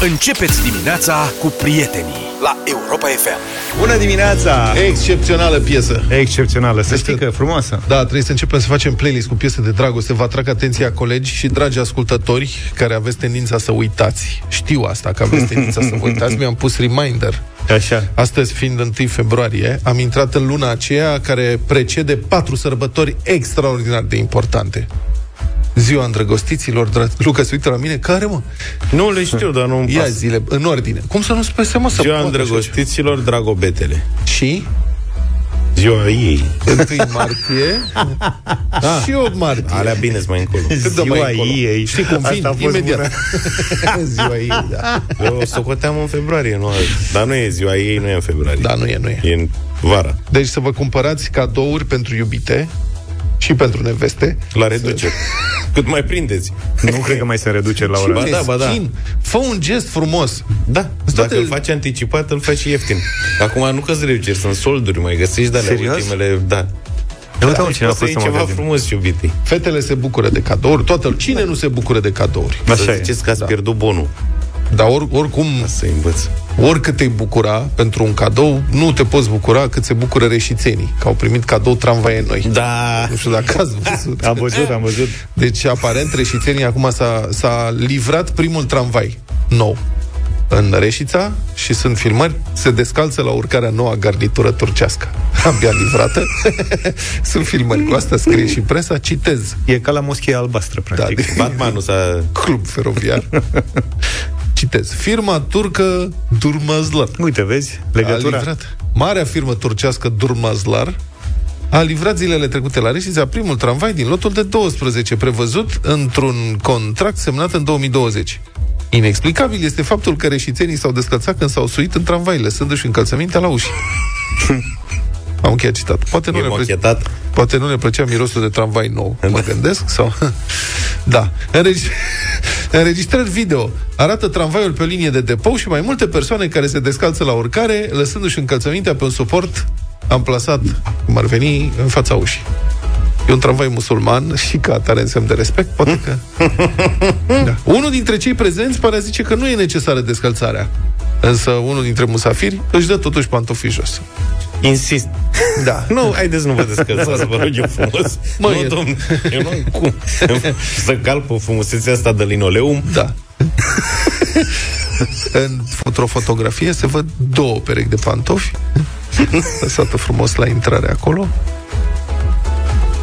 Începeți dimineața cu prietenii la Europa FM. Bună dimineața! Excepțională piesă. Excepțională, să Deci știi că- că frumoasă. Da, trebuie să începem să facem playlist cu piese de dragoste. Vă atrag atenția, colegi și dragi ascultători, care aveți tendința să uitați. Știu asta, că aveți tendința să vă uitați. Mi-am pus reminder. Așa. Astăzi, fiind 1 februarie, am intrat în luna aceea care precede patru sărbători extraordinar de importante. Ziua îndrăgostiților, dragi... Luca se uită la mine, care mă? Nu le știu, dar nu-mi Ia pasă. zile, în ordine. Cum să nu spese, mă, să Ziua poată așa îndrăgostiților, dragobetele. ceva? Și Ziua ei. 1 martie și 8 martie. Alea bine mai încolo. Cât dă Ziua mai încolo? ei. Știi cum Asta vin? a fost Imediat. Ziua ei, da. Eu o socoteam în februarie, nu, dar nu e ziua ei, nu e în februarie. Da, nu e, nu e. E în vara, Deci să vă cumpărați cadouri pentru iubite și pentru neveste. la reducere. Cât mai prindeți. Nu cred că mai se reduce la ora Ba asta. da, ba da. Schimb. Fă un gest frumos. Da, toate- dacă îl faci anticipat, îl faci și ieftin. Acum nu că reduceri, sunt solduri, mai găsești de alea Serios? ultimele, da. Eu uite, mă, Deci cine a poți să fost iei în ceva magazin. frumos, iubitei. Fetele se bucură de cadouri. Toată, cine nu se bucură de cadouri? Să Așa e. ziceți că ați pierdut bonul. Dar or, oricum, Să învăț. oricât te-ai bucura pentru un cadou, nu te poți bucura cât se bucură reșițenii, că au primit cadou tramvaie noi. Da. Nu știu dacă ați văzut. Am văzut, am văzut. Deci, aparent, reșițenii acum s-a, s-a livrat primul tramvai nou în Reșița și sunt filmări, se descalță la urcarea noua garnitură turcească. Abia livrată. sunt filmări cu asta, scrie și presa, citez. E ca la moscheea albastră, Da, practic. de Batmanul s-a... club feroviar. Citez. Firma turcă Durmazlar Uite, vezi? a Legătura. livrat. Marea firmă turcească Durmazlar a livrat zilele trecute la Reșița primul tramvai din lotul de 12 prevăzut într-un contract semnat în 2020. Inexplicabil este faptul că reșițenii s-au descălțat când s-au suit în tramvai, lăsându-și încălțămintea la uși. Am încheiat citat. Poate nu, E le plăcea, mochetat. poate nu le plăcea mirosul de tramvai nou, mă gândesc, sau... da. Înregi... Înregistrări video arată tramvaiul pe o linie de depou și mai multe persoane care se descalță la urcare, lăsându-și încălțămintea pe un suport amplasat, cum ar veni, în fața ușii. E un tramvai musulman și ca atare în semn de respect, poate că... Da. Unul dintre cei prezenți pare a zice că nu e necesară descălțarea. Însă unul dintre musafiri își dă totuși pantofii jos. Insist. Da. Nu, haideți nu vă descălzați, vă rog eu frumos. Mă, nu, e- domn, eu nu am cum să calc pe frumusețea asta de linoleum. Da. în, într-o fotografie se văd două perechi de pantofi lăsată frumos la intrare acolo.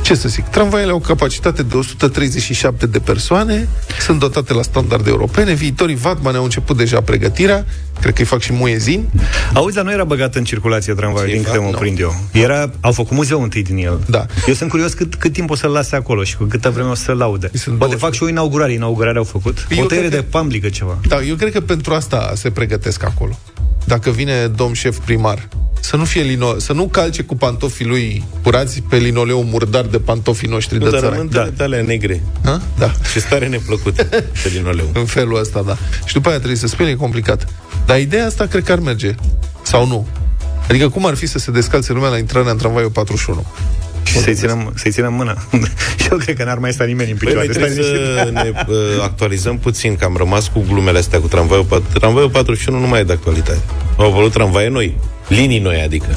Ce să zic, tramvaiele au capacitate de 137 de persoane, sunt dotate la standarde europene, viitorii Vatman au început deja pregătirea, cred că îi fac și muezini. Auzi, dar nu era băgat în circulație tramvaiul, Ce din câte fac? mă Nu. prind eu. Era, au făcut muzeul întâi din el. Da. Eu sunt curios cât, cât timp o să-l lase acolo și cu câtă vreme o să-l laude. Sunt Poate 20. fac și o inaugurare. Inaugurare au făcut. Eu o tăiere cred de că- pamblică ceva. Da, eu cred că pentru asta se pregătesc acolo. Dacă vine domn șef primar, să nu fie lino, să nu calce cu pantofii lui curați pe linoleul murdar de pantofii noștri Nu, de dar țară. rămân da. de alea negre. Ha? Da. Și stare neplăcută pe linoleum. În felul ăsta, da. Și după aia trebuie să speli, e complicat. Dar ideea asta cred că ar merge. Sau nu? Adică cum ar fi să se descalțe lumea la intrarea în tramvaiul 41? Și să-i ținem, să-i ținem mână. și eu cred că n-ar mai sta nimeni în Păi picioare. noi Stai trebuie liniștit. să ne uh, actualizăm puțin, că am rămas cu glumele astea cu tramvaiul 4. Tramvaiul 41 nu mai e de actualitate. Au apărut tramvaie noi, linii noi, adică.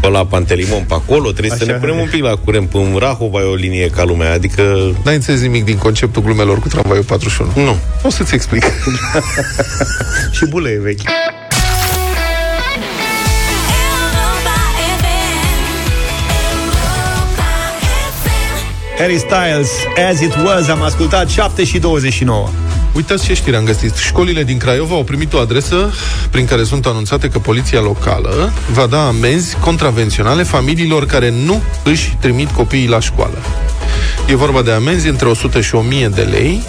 Pe la Pantelimon, pe acolo, trebuie Așa. să Așa. ne punem un pic la curent. Pe în Rahova e o linie ca lumea, adică... N-ai înțeles nimic din conceptul glumelor cu tramvaiul 41. Nu. O să-ți explic. Și bule e vechi. Harry Styles, As It Was, am ascultat 7 și 29. Uitați ce știri am găsit. Școlile din Craiova au primit o adresă prin care sunt anunțate că poliția locală va da amenzi contravenționale familiilor care nu își trimit copiii la școală. E vorba de amenzi între 100 și 1000 de lei,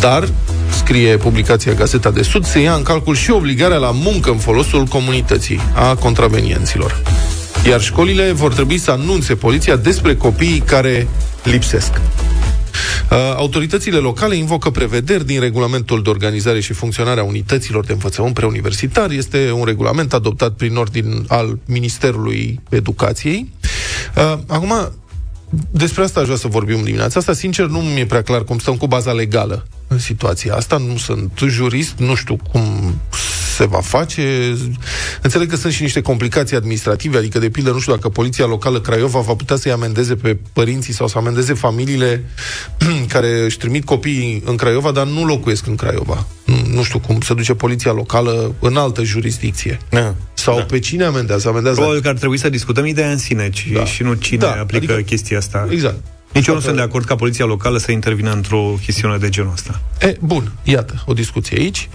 dar, scrie publicația Gazeta de Sud, se ia în calcul și obligarea la muncă în folosul comunității a contravenienților. Iar școlile vor trebui să anunțe poliția despre copiii care lipsesc. Uh, Autoritățile locale invocă prevederi din regulamentul de organizare și funcționare a unităților de învățământ preuniversitar. Este un regulament adoptat prin ordin al Ministerului Educației. Uh, Acum, despre asta aș vrea să vorbim dimineața asta. Sincer, nu mi-e prea clar cum stăm cu baza legală în situația asta. Nu sunt jurist, nu știu cum se va face. Înțeleg că sunt și niște complicații administrative, adică, de pildă, nu știu dacă poliția locală Craiova va putea să-i amendeze pe părinții sau să amendeze familiile care își trimit copiii în Craiova, dar nu locuiesc în Craiova. Nu, nu știu cum se duce poliția locală în altă jurisdicție. Da. Sau Da. pe cine amendează? Amendează Probabil că ar trebui să discutăm ideea în sine ci, Da. și nu cine Da, aplică adică- chestia asta. Exact. Nici eu nu sunt de acord ca poliția locală să intervină într-o chestiune de genul ăsta. E, bun, iată, o discuție aici.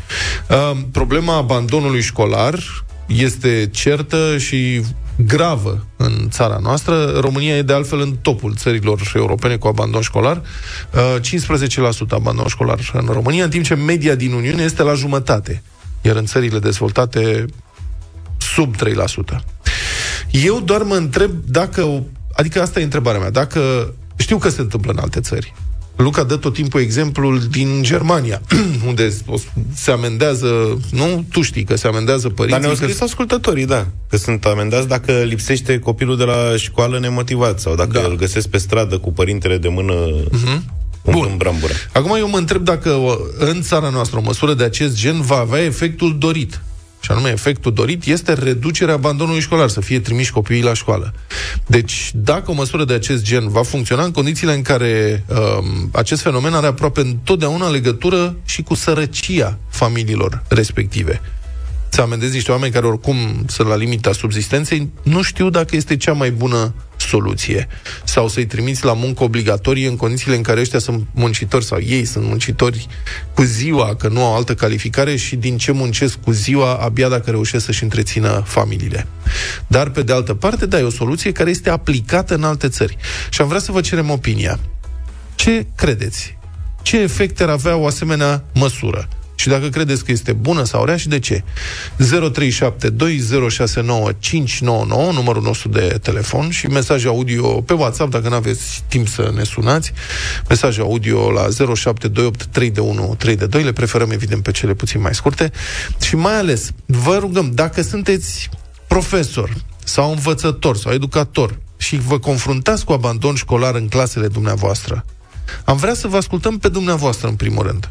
Uh, problema abandonului școlar este certă și gravă în țara noastră. România e de altfel în topul țărilor europene cu abandon școlar. Uh, 15% abandon școlar în România, în timp ce media din Uniune este la jumătate. Iar în țările dezvoltate sub 3%. Eu doar mă întreb dacă, adică asta e întrebarea mea, dacă știu că se întâmplă în alte țări. Luca dă tot timpul exemplul din Germania, unde se amendează, nu? Tu știi că se amendează Dar părinții. ne-au că- scris ascultătorii, da, că sunt amendați dacă lipsește copilul de la școală nemotivat sau dacă Da. da. îl găsesc pe stradă cu părintele de mână uh-huh. Bun. în brambura. Acum eu mă întreb dacă o, în țara noastră o măsură de acest gen va avea efectul dorit. Și anume, efectul dorit este reducerea abandonului școlar, să fie trimiși copiii la școală. Deci, dacă o măsură de acest gen va funcționa în condițiile în care um, acest fenomen are aproape întotdeauna legătură și cu sărăcia familiilor respective. Să amendezi niște oameni care oricum sunt la limita subzistenței, nu știu dacă este cea mai bună soluție. Sau să-i trimiți la muncă obligatorie în condițiile în care ăștia sunt muncitori sau ei sunt muncitori cu ziua, că nu au altă calificare și din ce muncesc cu ziua abia dacă reușesc să-și întrețină familiile. Dar, pe de altă parte, da, e o soluție care este aplicată în alte țări. Și am vrea să vă cerem opinia. Ce credeți? Ce efecte ar avea o asemenea măsură? Și dacă credeți că este bună sau rea și de ce? 0372069599, numărul nostru de telefon și mesaj audio pe WhatsApp, dacă nu aveți timp să ne sunați, mesaj audio la 07283132, le preferăm evident pe cele puțin mai scurte și mai ales, vă rugăm, dacă sunteți profesor sau învățător sau educator și vă confruntați cu abandon școlar în clasele dumneavoastră, am vrea să vă ascultăm pe dumneavoastră în primul rând.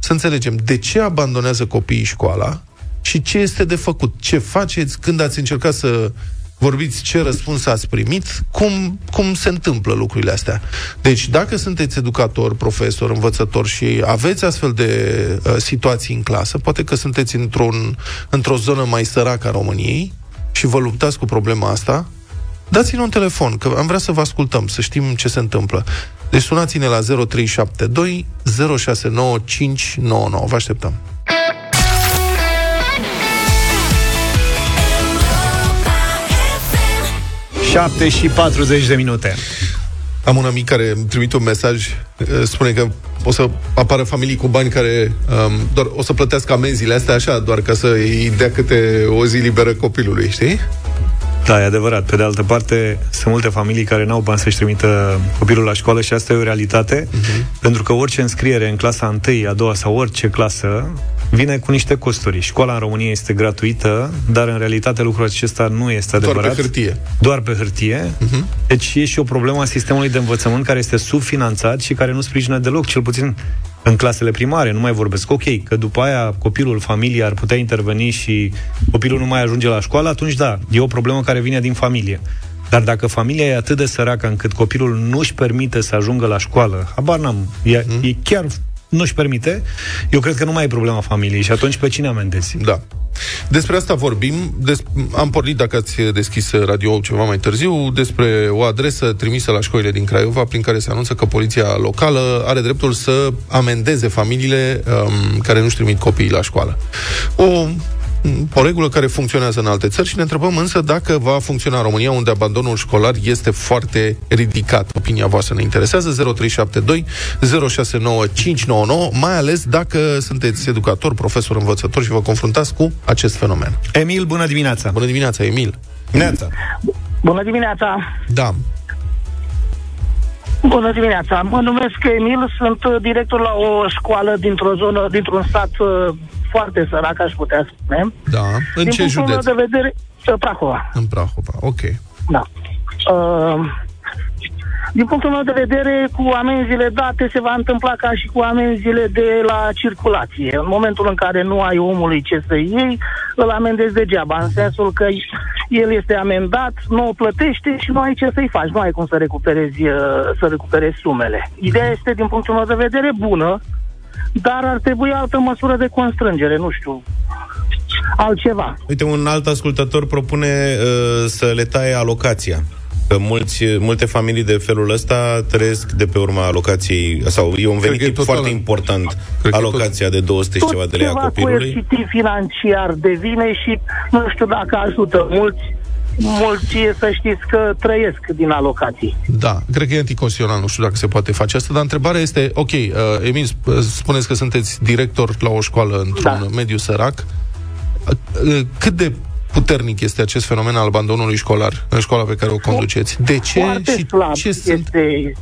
Să înțelegem de ce abandonează copiii școala și ce este de făcut. Ce faceți când ați încercat să vorbiți ce răspuns ați primit, cum, cum se întâmplă lucrurile astea. Deci, dacă sunteți educator, profesor, învățător și aveți astfel de uh, situații în clasă, poate că sunteți într-un, într-o zonă mai săracă a României și vă luptați cu problema asta, dați-ne un telefon, că am vrea să vă ascultăm, să știm ce se întâmplă. Deci sunați-ne la 0372 069599. Vă așteptăm. Europa FM. 7 și 40 de minute. Am un amic care îmi trimite un mesaj, eh, spune că o să apară familii cu bani care um, doar o să plătească amenziile astea așa, doar ca să îi dea câte o zi liberă copilului, știi? Da, e adevărat. Pe de altă parte, sunt multe familii care n-au bani să-și trimită copilul la școală și asta e o realitate, uh-huh. pentru că orice înscriere în clasa 1, a doua sau orice clasă vine cu niște costuri. Școala în România este gratuită, dar în realitate lucrul acesta nu este Doar adevărat. pe hârtie. Doar pe hârtie. Uh-huh. Deci e și o problemă a sistemului de învățământ care este subfinanțat și care nu sprijină deloc, cel puțin în clasele primare, nu mai vorbesc. Ok, că după aia copilul, familia ar putea interveni și copilul nu mai ajunge la școală, atunci da, e o problemă care vine din familie. Dar dacă familia e atât de săracă încât copilul nu își permite să ajungă la școală, habar n-am, e, mm. e chiar nu își permite, eu cred că nu mai e problema familiei și atunci pe cine amendezi? Da. Despre asta vorbim. Des- am pornit, dacă ați deschis radio ceva mai târziu, despre o adresă trimisă la școlile din Craiova, prin care se anunță că poliția locală are dreptul să amendeze familiile um, care nu-și trimit copiii la școală. O o regulă care funcționează în alte țări și ne întrebăm însă dacă va funcționa în România, unde abandonul școlar este foarte ridicat. Opinia voastră ne interesează 0372 069599, mai ales dacă sunteți educator, profesor, învățător și vă confruntați cu acest fenomen. Emil, bună dimineața! Bună dimineața, Emil. Neața. Bună dimineața! Da. Bună dimineața! Mă numesc Emil, sunt uh, director la o școală dintr-o zonă, dintr-un stat uh, foarte sărac, aș putea spune. Da. În Din ce punctul meu județ? de vedere, uh, Prahova. În Prahova. Ok. Da. Uh, Din punctul meu de vedere, cu amenziile date se va întâmpla ca și cu amenziile de la circulație. În momentul în care nu ai omului ce să iei, îl amendezi degeaba, în sensul că el este amendat, nu o plătește și nu ai ce să-i faci, nu ai cum să recuperezi, uh, să recuperezi sumele. Ideea este, din punctul meu de vedere, bună, dar ar trebui altă măsură de constrângere, nu știu, altceva. Uite, un alt ascultător propune uh, să le taie alocația. Că mulți, multe familii de felul ăsta trăiesc de pe urma alocației, sau e un Cred venit că e total- foarte important, Cred că e alocația de 200 și ceva de lei a ceva copilului. coercitiv financiar devine și nu știu dacă ajută mulți mulți să știți că trăiesc din alocații. Da, cred că e anticonstituțional, nu știu dacă se poate face asta, dar întrebarea este, ok, uh, Emil, sp- spuneți că sunteți director la o școală într-un Da. mediu sărac. Uh, cât de puternic este acest fenomen al abandonului școlar în școala pe care o conduceți? De ce foarte și slab ce sunt? este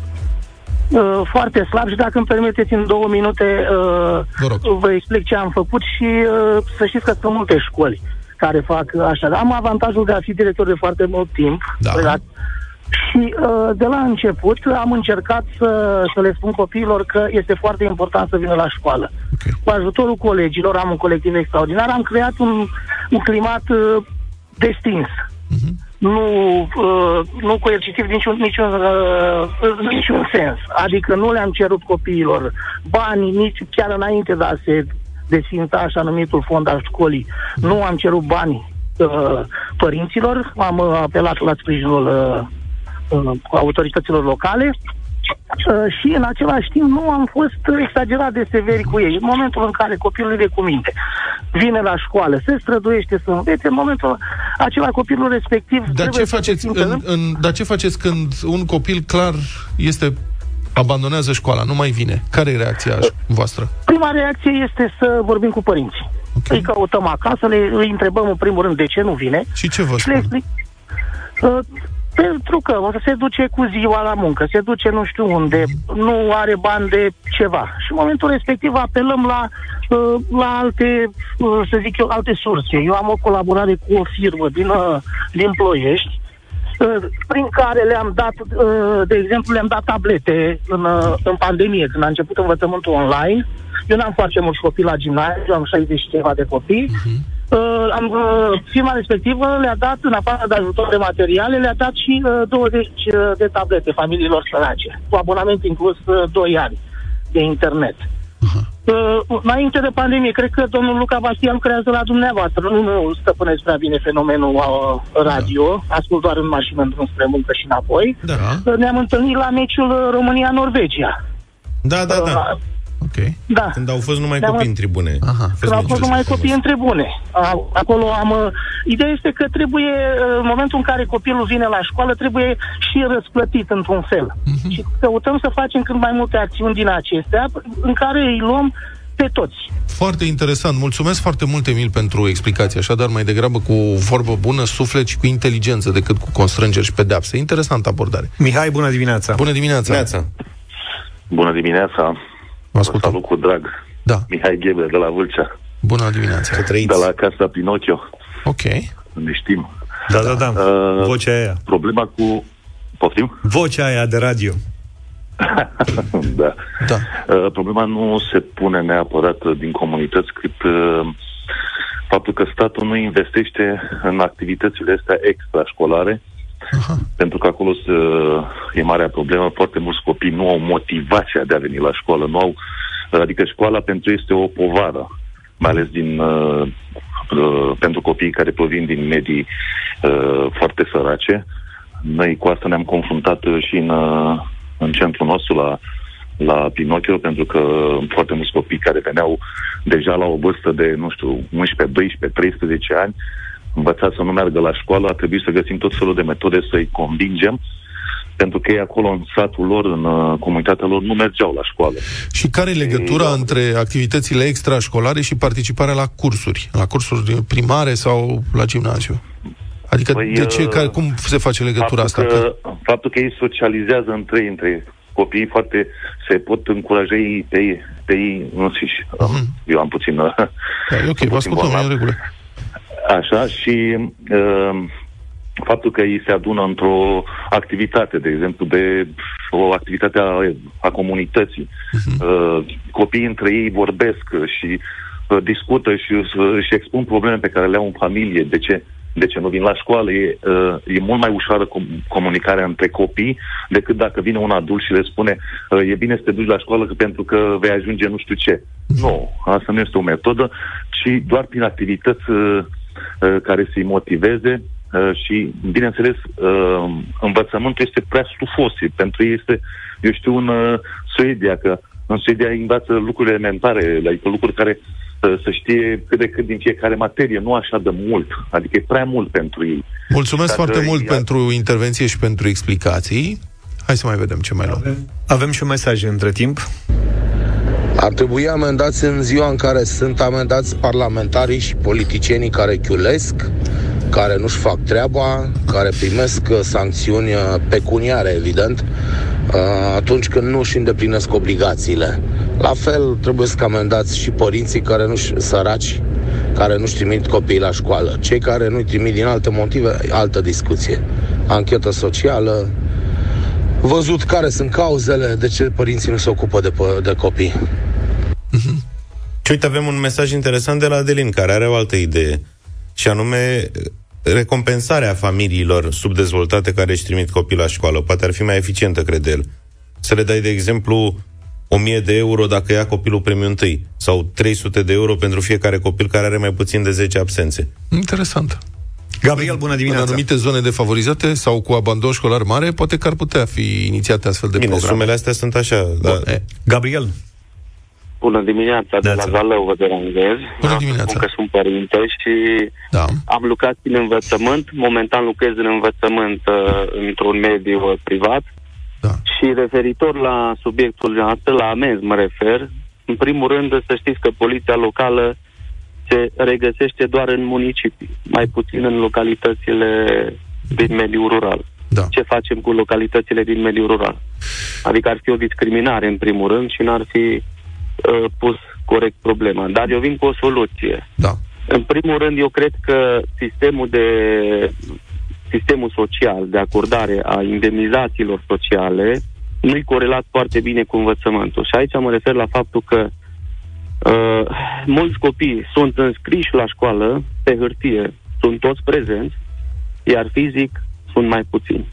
uh, foarte slab și dacă îmi permiteți în două minute uh, Vă rog. vă explic ce am făcut și uh, să știți că sunt multe școli care fac așa. Am avantajul de a fi director de foarte mult timp. Da. Legat. Și uh, de la început am încercat să, să le spun copiilor că este foarte important să vină la școală. Ok. Cu ajutorul colegilor, am un colectiv extraordinar, am creat un, un climat uh, destins. Nu, uh, nu coercitiv niciun, niciun, uh, în niciun sens. Adică nu le-am cerut copiilor bani, nici chiar înainte de a se desfința așa numitul fond al școlii. Nu am cerut bani uh, părinților, am uh, apelat la sprijinul uh, uh, autorităților locale Uh, și în același timp nu am fost exagerat de severi cu ei. În momentul în care copilul e cu minte, vine la școală, se străduiește să învețe, în momentul acela copilul respectiv... Dar trebuie ce, să se faceți simtă în, în, dar ce faceți când un copil clar este abandonează școala, nu mai vine? Care e reacția voastră? Prima reacție este să vorbim cu părinții. Ok. Îi căutăm acasă, le, îi întrebăm în primul rând de ce nu vine Și ce vă și le spun? explic. Uh, pentru că o să se duce cu ziua la muncă, se duce nu știu unde, nu are bani de ceva. Și în momentul respectiv apelăm la, uh, la alte, uh, să zic eu, alte surse. Eu am o colaborare cu o firmă din, uh, din Ploiești, uh, prin care le-am dat, uh, de exemplu, le-am dat tablete în, uh, în pandemie, când a început învățământul online. Eu n-am foarte mulți copii la gimnaziu, am 60 și ceva de copii. Uh, am, uh, firma respectivă le-a dat, în afară de ajutor de materiale, le-a dat și uh, 20 de tablete familiilor sărace, cu abonament inclus uh, 2 ani de internet. Uh, înainte de pandemie, cred că domnul Luca Bastian lucrează la dumneavoastră. Nu, nu stăpânesc prea bine fenomenul uh, radio, ascult doar în mașină în drum spre muncă și înapoi. Da, Uh, ne-am întâlnit la meciul uh, România-Norvegia. Da, da, da. Uh, ok. da. Când au fost numai Ne-am- copii în tribune. Aha. A Când au meciul fost numai ăsta copii în frumos. tribune. A, Acolo am... uh, Ideea este că trebuie, uh, în momentul în care copilul vine la școală, trebuie și răsplătit într-un fel. Mhm. Și căutăm să facem cât mai multe acțiuni din acestea, în care îi luăm pe toți. Foarte interesant. Mulțumesc foarte mult, Emil, pentru explicație. Așadar, mai degrabă cu vorbă bună, suflet și cu inteligență decât cu constrângeri și pedepse. Interesantă abordare. Mihai, bună dimineața! Bună dimineața! Neața. Bună dimineața, Vă vă ascultăm. salut cu drag. Da. Mihai Ghebe de la Vâlcea, Bună dimineața. Să trăiți. de la Casa Pinocchio, Ok. ne știm. Da, da, da. Uh, Vocea aia. Problema cu... Poftim? Vocea aia de radio. da. Da. Uh, problema nu se pune neapărat uh, din comunități, cât uh, faptul că statul nu investește în activitățile astea extrașcolare, Aha. pentru că acolo uh, e marea problemă. Foarte mulți copii nu au motivația de a veni la școală, nu au, adică școala pentru ei este o povară, mai ales din, uh, uh, pentru copiii care provin din medii uh, foarte sărace. Noi cu asta ne-am confruntat uh, și în, uh, în centrul nostru la, la Pinocchio, pentru că foarte mulți copii care veneau deja la o vârstă de, nu știu, 11, 12, 13 ani, învățați să nu meargă la școală, a trebuit să găsim tot felul de metode să-i convingem, pentru că ei acolo, în satul lor, în uh, comunitatea lor, nu mergeau la școală. Și care e legătura da. între activitățile extrașcolare și participarea la cursuri? La cursuri primare sau la gimnaziu? Adică Păi, de ce, uh, care, cum se face legătura asta? Faptul Că... că, faptul că ei socializează între ei, între copiii foarte, se pot încuraja ei pe ei, pe ei înșiși. Mhm. Eu am puțin... uh, Da, e ok, puțin vă ascultăm, e bolnav. în regulă. Așa, și uh, faptul că ei se adună într-o activitate, de exemplu, de o activitate a, a comunității. Uh, copiii între ei vorbesc și uh, discută și uh, și expun probleme pe care le au în familie. De ce? De ce nu vin la școală? E, uh, e mult mai ușoară com- comunicarea între copii decât dacă vine un adult și le spune uh, e bine să te duci la școală că- pentru că vei ajunge nu știu ce. Nu, asta nu este o metodă, ci doar prin activități uh, uh, care să-i motiveze uh, și, bineînțeles, uh, învățământul este prea stufos. Pentru ei este, eu știu, în uh, Suedia, că în Suedia îi învață lucruri elementare, adică lucruri care uh, să știe cât de cât din fiecare materie, nu așa de mult. Adică e prea mult pentru ei. Mulțumesc Dacă foarte mult ea- pentru intervenție și pentru explicații. Hai să mai vedem ce mai luăm. Avem și un mesaj între timp. Ar trebui amendați în ziua în care sunt amendați parlamentarii și politicienii care chiulesc, care nu-și fac treaba, care primesc uh, sancțiuni uh, pecuniare, evident, uh, atunci când nu își îndeplinesc obligațiile. La fel, trebuie să amendați și părinții care nu săraci, care nu-și trimit copiii la școală. Cei care nu-i trimit din alte motive, altă discuție. Anchetă socială, văzut care sunt cauzele, de ce părinții nu se ocupă de, pă- de copii. Și uite, avem un mesaj interesant de la Adelin, care are o altă idee, și anume recompensarea familiilor subdezvoltate care își trimit copii la școală. Poate ar fi mai eficientă, crede el. Să le dai, de exemplu, 1000 de euro dacă ia copilul premiul întâi, sau 300 de euro pentru fiecare copil care are mai puțin de 10 absențe. Interesant. Gabriel, bună În dimineața! anumite zone defavorizate sau cu abandon școlar mare, poate că ar putea fi inițiate astfel de Bine, programe. sumele astea sunt așa, da. Bun, e, Gabriel, Bună dimineața, de la Neața. Zalău vă deranjez. Bună Vreau să dimineața. Spun că sunt părinte și da. am lucrat în învățământ. Momentan lucrez în învățământ uh, într-un mediu uh, privat. Da. Și referitor la subiectul noastră, la amenzi mă refer, în primul rând să știți că poliția locală se regăsește doar în municipii, mai puțin în localitățile din mediul rural. Da. Ce facem cu localitățile din mediul rural? Adică ar fi o discriminare în primul rând și n-ar fi uh, pus corect problema. Dar eu vin cu o soluție. Da. În primul rând, eu cred că sistemul de sistemul social de acordare a indemnizațiilor sociale nu-i corelat foarte bine cu învățământul. Și aici mă refer la faptul că uh, mulți copii sunt înscriși la școală pe hârtie, sunt toți prezenți, iar fizic sunt mai puțini.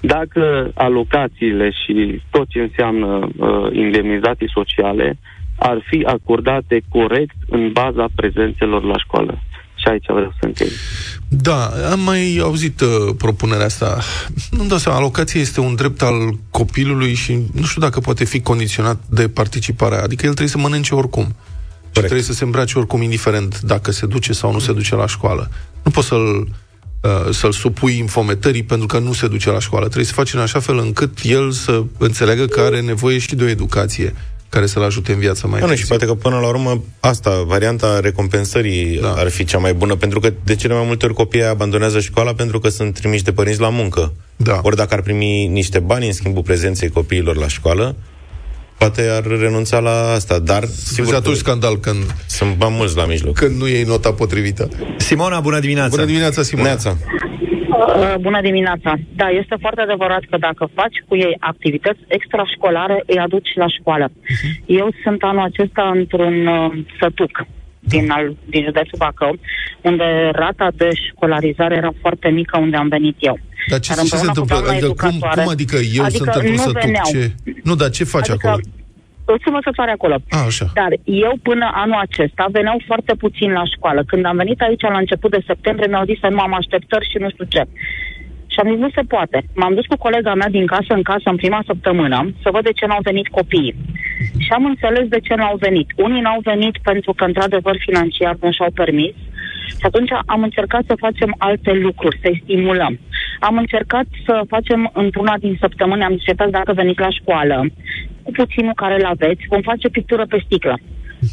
Dacă alocațiile și tot ce înseamnă uh, indemnizații sociale ar fi acordate corect în baza prezențelor la școală. Și aici vreau să închei. Da, am mai auzit uh, propunerea asta. Nu-mi dau seama, alocația este un drept al copilului și nu știu dacă poate fi condiționat de participarea. Adică el trebuie să mănânce oricum. Și trebuie să se îmbrace oricum, indiferent dacă se duce sau nu se duce la școală. Nu poți să-l uh, să-l supui infometării pentru că nu se duce la școală. Trebuie să faci în așa fel încât el să înțeleagă că are nevoie și de o educație care să-l ajute în viața mai Nu, nu, și târziu. poate că până la urmă asta, varianta recompensării Da. da. ar fi cea mai bună, pentru că de cele mai multe ori copiii abandonează școala pentru că sunt trimiși de părinți la muncă. Da. Ori dacă ar primi niște bani în schimbul prezenței copiilor la școală, poate ar renunța la asta, dar Sigur, sigur atunci că scandal când, sunt bani mulți la mijloc. când nu iei nota potrivită. Simona, bună dimineața! Bună dimineața, Simona. Neața. Uh, Bună dimineața! Da, este foarte adevărat că dacă faci cu ei activități extrașcolare, îi aduci la școală. Eu sunt anul acesta într-un uh, sătuc din, al, din județul Bacău, unde rata de școlarizare era foarte mică unde am venit eu. Dar ce, Dar ce se împreună cu întâmplă? doamna Adică cum, educatoare- cum adică eu adică sunt într-un nu sătuc? veneau. Ce? Nu, dar ce faci Adică- acolo? Sunt învățătoare acolo. A, așa. Dar eu până anul acesta veneau foarte puțin la școală. Când am venit aici la început de septembrie, mi-au zis să nu am așteptări și nu știu ce. Și am zis, nu se poate. M-am dus cu colega mea din casă în casă în prima săptămână să văd de ce n-au venit copiii. Și am înțeles de ce n-au venit. Unii n-au venit pentru că, într-adevăr, financiar nu și-au permis. Și atunci am încercat să facem alte lucruri, să-i stimulăm. Am încercat să facem într-una din săptămâni, am încercat dacă veniți la școală, cu puținul care îl aveți, vom face pictură pe sticlă.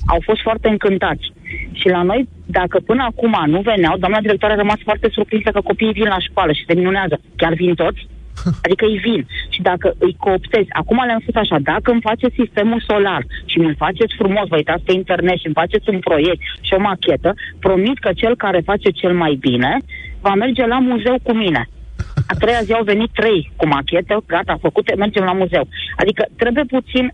Au fost foarte încântați. Și la noi, dacă până acum nu veneau, doamna directoare a rămas foarte surprinsă că copiii vin la școală și se minunează. Chiar vin toți? Adică îi vin. Și dacă îi cooptezi, acum le-am spus așa, dacă îmi faceți sistemul solar și îmi faceți frumos, vă uitați pe internet și îmi faceți un proiect și o machetă, promit că cel care face cel mai bine va merge la muzeu cu mine. A treia zi au venit trei cu machete, gata, făcute, mergem la muzeu. Adică trebuie puțin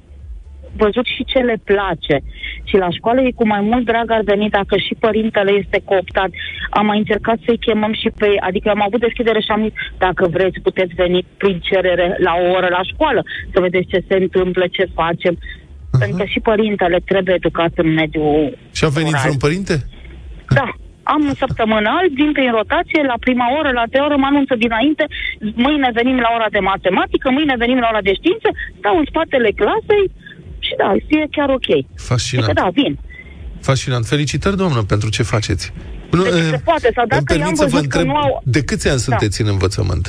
văzut și ce le place. Și la școală e cu mai mult drag ar veni dacă și părintele este cooptat. Am mai încercat să-i chemăm și pe ei, adică am avut deschidere și am zis, dacă vreți, puteți veni prin cerere la o oră la școală, să vedeți ce se întâmplă, ce facem. Uh-huh. Pentru că și părintele trebuie educat în mediul Și a venit rural. vreun părinte? Da. Am un săptămânal, vin prin rotație, la prima oră, la te oră, mă anunță dinainte, mâine venim la ora de matematică, mâine venim la ora de știință, stau în spatele clasei și da, e chiar ok. Fascinant. Adică da, vin. Fascinant. Felicitări, doamnă, pentru ce faceți. Nu, Deci eh, se poate, sau dacă îmi i-am permit să vă văzut că întreb, nu au- de câți ani Da. sunteți în învățământ?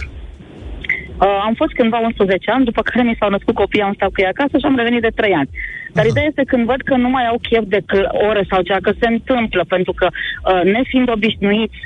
Uh, am fost cândva 11 ani, după care mi s-au născut copii, am stat cu ei acasă și am revenit de 3 ani. Dar Aha. ideea este când văd că nu mai au chef de cl- ore sau cea, că se întâmplă, pentru că uh, nefiind obișnuiți,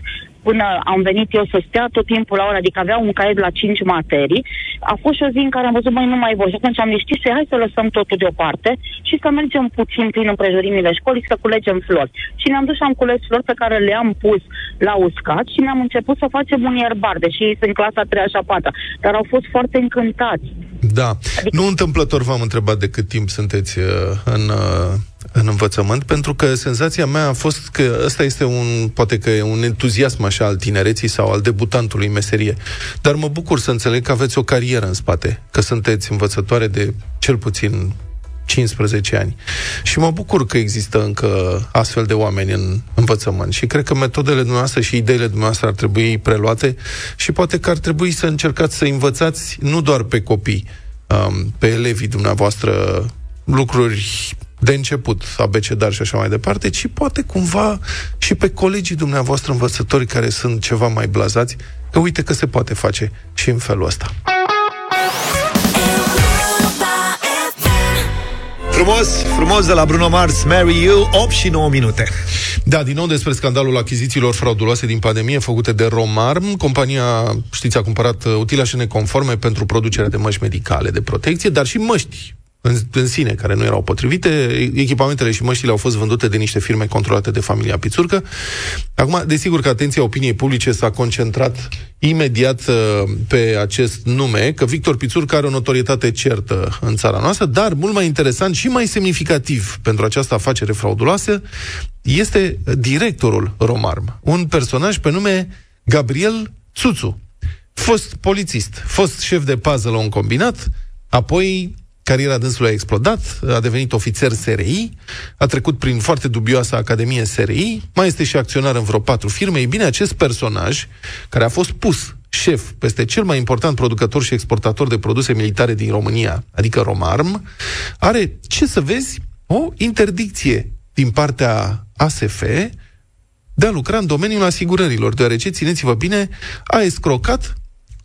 până am venit eu să stea tot timpul la ora, adică avea un caiet la 5 materii, a fost și o zi în care am văzut, mai nu mai voi. Și atunci am zis, știți, ce, hai să lăsăm totul deoparte și să mergem puțin prin împrejurimile școlii, să culegem flori. Și ne-am dus și am cules flori pe care le-am pus la uscat și ne-am început să facem un ierbar, deși ei sunt clasa 3 și a 4 dar au fost foarte încântați. Da. Adică- Nu întâmplător v-am întrebat de cât timp sunteți uh, în, uh, în învățământ, pentru că senzația mea a fost că ăsta este un, poate că e un entuziasm așa al tinereții sau al debutantului în meserie. Dar mă bucur să înțeleg că aveți o carieră în spate, că sunteți învățătoare de cel puțin 15 ani. Și mă bucur că există încă astfel de oameni în învățământ și cred că metodele dumneavoastră și ideile dumneavoastră ar trebui preluate și poate că ar trebui să încercați să învățați nu doar pe copii, um, pe elevii dumneavoastră lucruri de început, abecedar și așa mai departe, ci poate cumva și pe colegii dumneavoastră învățători care sunt ceva mai blazați, că uite că se poate face și în felul ăsta. Europa FM. Frumos, frumos de la Bruno Mars, Marry You, 8 și 9 minute. Da, din nou despre scandalul achizițiilor frauduloase din pandemie făcute de Romarm. Compania, știți, a cumpărat uh, utilaje neconforme pentru producerea de măști medicale de protecție, dar și măști în, în sine, care nu erau potrivite. Echipamentele și măștile au fost vândute de niște firme controlate de familia Pițurcă. Acum, desigur că atenția opiniei publice s-a concentrat imediat uh, pe acest nume, că Victor Pițurcă are o notorietate certă în țara noastră, dar mult mai interesant și mai semnificativ pentru această afacere frauduloasă este directorul Romarm, un personaj pe nume Gabriel Țuțu. Fost polițist, fost șef de pază la un combinat, apoi cariera dânsului a explodat, a devenit ofițer SRI, a trecut prin foarte dubioasa Academie SRI, mai este și acționar în vreo patru firme. Ei bine, acest personaj, care a fost pus șef peste cel mai important producător și exportator de produse militare din România, adică Romarm, are, ce să vezi, o interdicție din partea ASF de a lucra în domeniul asigurărilor, deoarece, țineți-vă bine, a escrocat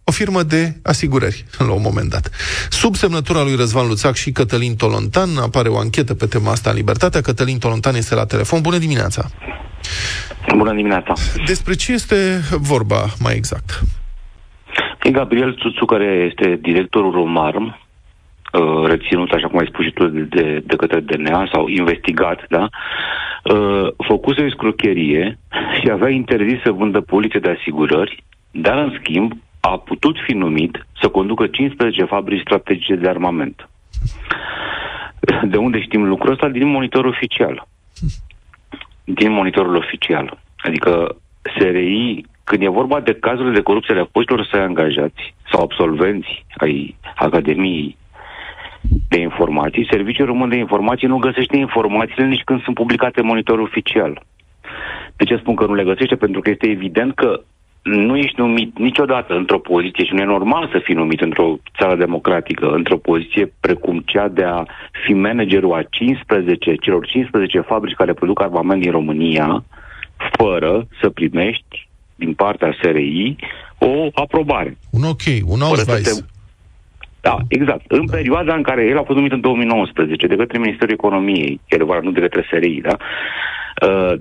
o firmă de asigurări la un moment dat. Sub semnătura lui Răzvan Luțac și Cătălin Tolontan apare o anchetă pe tema asta în Libertatea. Cătălin Tolontan este la telefon. Bună dimineața! Bună dimineața. Despre ce este vorba mai exact? E Gabriel Țuțu, care este directorul Romarm, uh, reținut, așa cum ai spus și tu, de, de, de către DNA sau investigat, da? Uh, făcuse o escrocherie și avea interzis să vândă polițe de asigurări, dar în schimb a putut fi numit să conducă 15 fabrici strategice de armament. De unde știm lucrul ăsta? Din monitorul oficial. Din monitorul oficial. Adică SRI, când e vorba de cazurile de corupție ale foștilor săi angajați sau absolvenți ai Academiei de Informații, Serviciul Român de Informații nu găsește informațiile nici când sunt publicate în monitorul oficial. De ce spun că nu le găsește? Pentru că este evident că nu ești numit niciodată într-o poziție și nu e normal să fii numit într-o țară democratică, într-o poziție precum cea de a fi managerul a 15, celor 15 fabrici care produc armament din România, fără să primești din partea SRI o aprobare. Un ok, un Fără să ausweis. te- Da, exact. În da. perioada în care el a fost numit în 2019 de către Ministerul Economiei, chiar adevărat, nu de către SRI, da? Uh,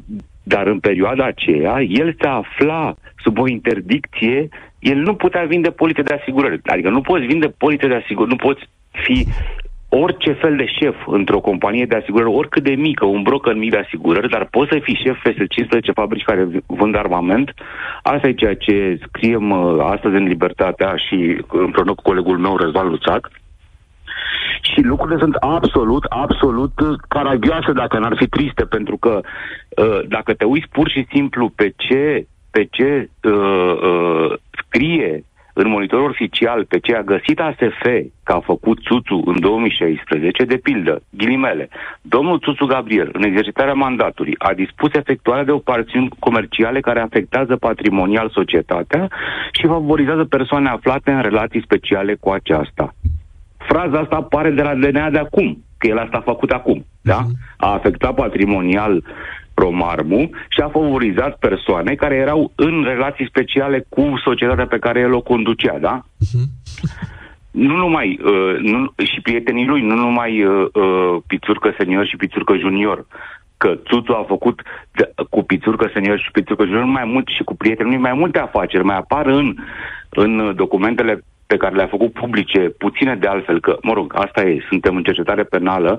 dar în perioada aceea, el se afla sub o interdicție, el nu putea vinde polițe de asigurări. Adică nu poți vinde polițe de asigurări, nu poți fi orice fel de șef într-o companie de asigurări, oricât de mică, un broker mic de asigurări, dar poți să fii șef peste 15 fabrici care vând armament. Asta e ceea ce scriem uh, astăzi în Libertatea și împreună cu colegul meu, Răzvan Luțac. Și lucrurile sunt absolut, absolut uh, caragioase dacă n-ar fi triste, pentru că uh, dacă te uiți pur și simplu pe ce, pe ce uh, uh, scrie în monitorul oficial pe ce a găsit ASF că a făcut Țuțu în 2016, de pildă, ghilimele, domnul Țuțu Gabriel, în exercitarea mandatului, a dispus efectuarea de operațiuni comerciale care afectează patrimonial societatea și favorizează persoane aflate în relații speciale cu aceasta. Fraza asta apare de la DNA de acum, că el asta a făcut acum, da? A afectat patrimonial Promarmu și a favorizat persoane care erau în relații speciale cu societatea pe care el o conducea, da? Nu numai, uh, nu, și prietenii lui, nu numai uh, uh, Pițurcă senior și Pițurcă junior, că Tutu a făcut de, cu Pițurcă senior și Pițurcă junior mai mult și cu prietenii lui mai multe afaceri, mai apar în, în documentele pe care le-a făcut publice, puține de altfel, că, mă rog, asta e, suntem în cercetare penală,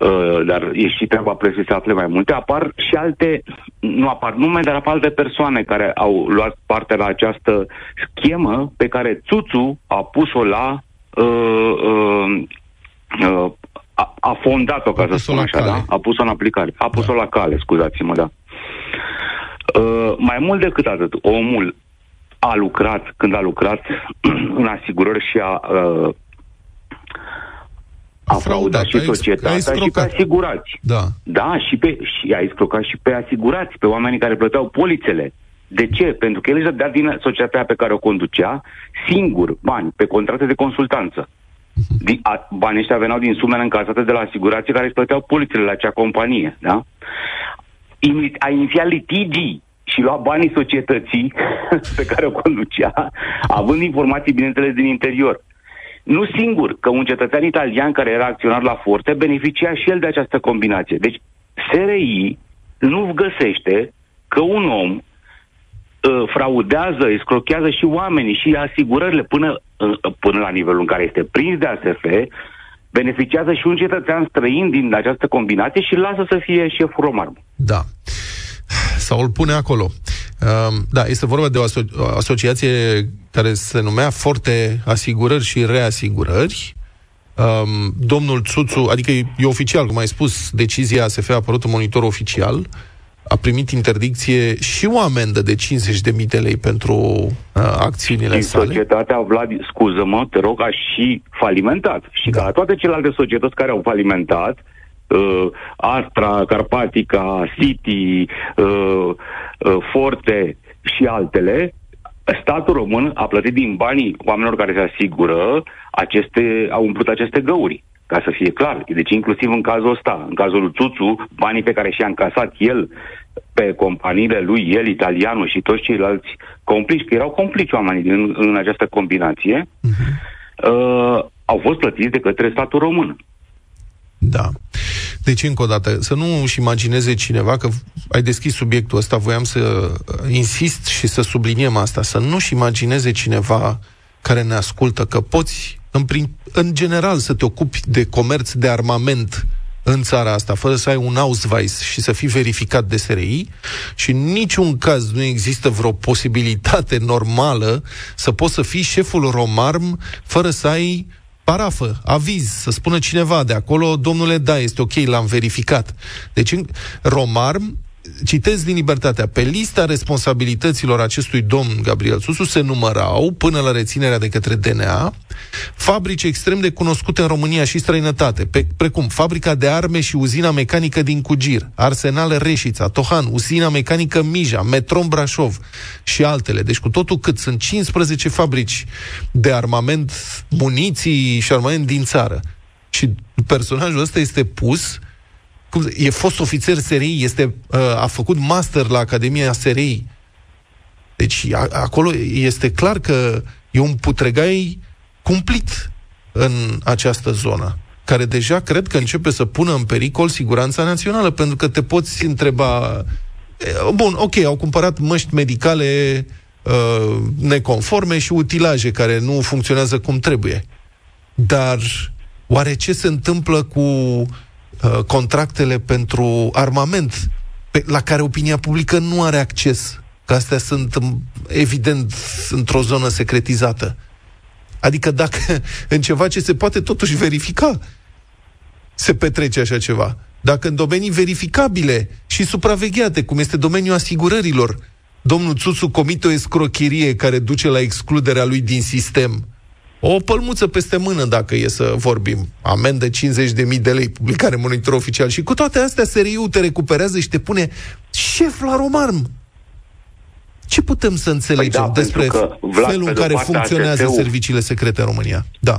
Uh, dar e și treaba presei să afle mai multe, apar și alte, nu apar nume, dar apar alte persoane care au luat parte la această schemă pe care Tutu a pus-o la uh, uh, uh, a, a fondat-o, ca să spun așa, cale. da? A pus-o în aplicare. A pus-o da. la cale, scuzați-mă, da. Uh, mai mult decât atât, omul a lucrat, când a lucrat în asigurări și a uh, a fraudat și societatea și pe asigurați. Da. Da, și, pe, și a excrocat și pe asigurați, pe oamenii care plăteau polițele. De ce? Pentru că el își dădea din societatea pe care o conducea singur bani pe contracte de consultanță. Mhm. Din, a, banii ăștia veneau din sumele încasate de la asigurații care își plăteau polițele la acea companie. Da? A inițiat litigii și lua banii societății pe care o conducea, având informații, bineînțeles, din interior. Nu singur, că un cetățean italian care era acționar la Forte beneficia și el de această combinație. Deci SRI nu găsește că un om uh, fraudează, escrochează și oamenii și asigurările până, uh, până la nivelul în care este prins de ASF, beneficiază și un cetățean străin din această combinație și lasă să fie șeful romar. Da. Sau îl pune acolo. Um, da, este vorba de o, aso- o asociație care se numea Forte Asigurări și Reasigurări. Um, domnul Țuțu, adică e, e oficial, cum ai spus, decizia SF a apărut în monitor oficial, a primit interdicție și o amendă de 50.000 de lei pentru uh, acțiunile și sale. societatea, Vlad, scuză-mă, te rog, a și falimentat. Și da. ca toate celelalte societăți care au falimentat, uh, Astra, Carpatica, City, uh, uh, Forte și altele, statul român a plătit din banii oamenilor care se asigură aceste, au umplut aceste găuri ca să fie clar. Deci inclusiv în cazul ăsta, în cazul lui Tuțu, banii pe care și-a încasat el pe companiile lui, el, italianul și toți ceilalți complici, că erau complici oamenii din, în această combinație, uh-huh. uh, au fost plătiți de către statul român. Da. Deci, încă o dată, să nu își imagineze cineva că ai deschis subiectul ăsta, voiam să insist și să subliniem asta, să nu-și imagineze cineva care ne ascultă că poți, în, prin, în general, să te ocupi de comerț de armament în țara asta, fără să ai un Ausweis și să fii verificat de SRI și în niciun caz nu există vreo posibilitate normală să poți să fii șeful Romarm fără să ai parafă, aviz, să spună cineva de acolo, domnule, da, este ok, l-am verificat. Deci, Romarm citez din Libertatea, pe lista responsabilităților acestui domn Gabriel Susu se numărau, până la reținerea de către DNA, fabrici extrem de cunoscute în România și străinătate, pe, precum fabrica de arme și uzina mecanică din Cugir, Arsenal Reșița, Tohan, uzina mecanică Mija, Metron Brașov și altele. Deci cu totul cât sunt 15 fabrici de armament, muniții și armament din țară. Și personajul ăsta este pus cum, e fost ofițer SRI, este, uh, a făcut master la Academia SRI. Deci a, acolo este clar că e un putregai cumplit în această zonă, care deja cred că începe să pună în pericol siguranța națională, pentru că te poți întreba bun, ok, au cumpărat măști medicale uh, neconforme și utilaje care nu funcționează cum trebuie. Dar Oare ce se întâmplă cu uh, contractele pentru armament pe, la care opinia publică nu are acces? Că astea sunt, m, evident, într-o zonă secretizată. Adică dacă în ceva ce se poate totuși verifica se petrece așa ceva. Dacă în domenii verificabile și supravegheate, cum este domeniul asigurărilor, domnul Țuțu comite o escrocherie care duce la excluderea lui din sistem, o pălmuță peste mână, dacă e să vorbim. Amendă 50.000 de lei, publicare în monitor oficial. Și cu toate astea, SRI-ul te recuperează și te pune șef la Romarm. Ce putem să înțelegem Păi da, despre pentru că, Vlad, felul pe în de-o care parte, funcționează ATT-ul serviciile secrete în România? Da.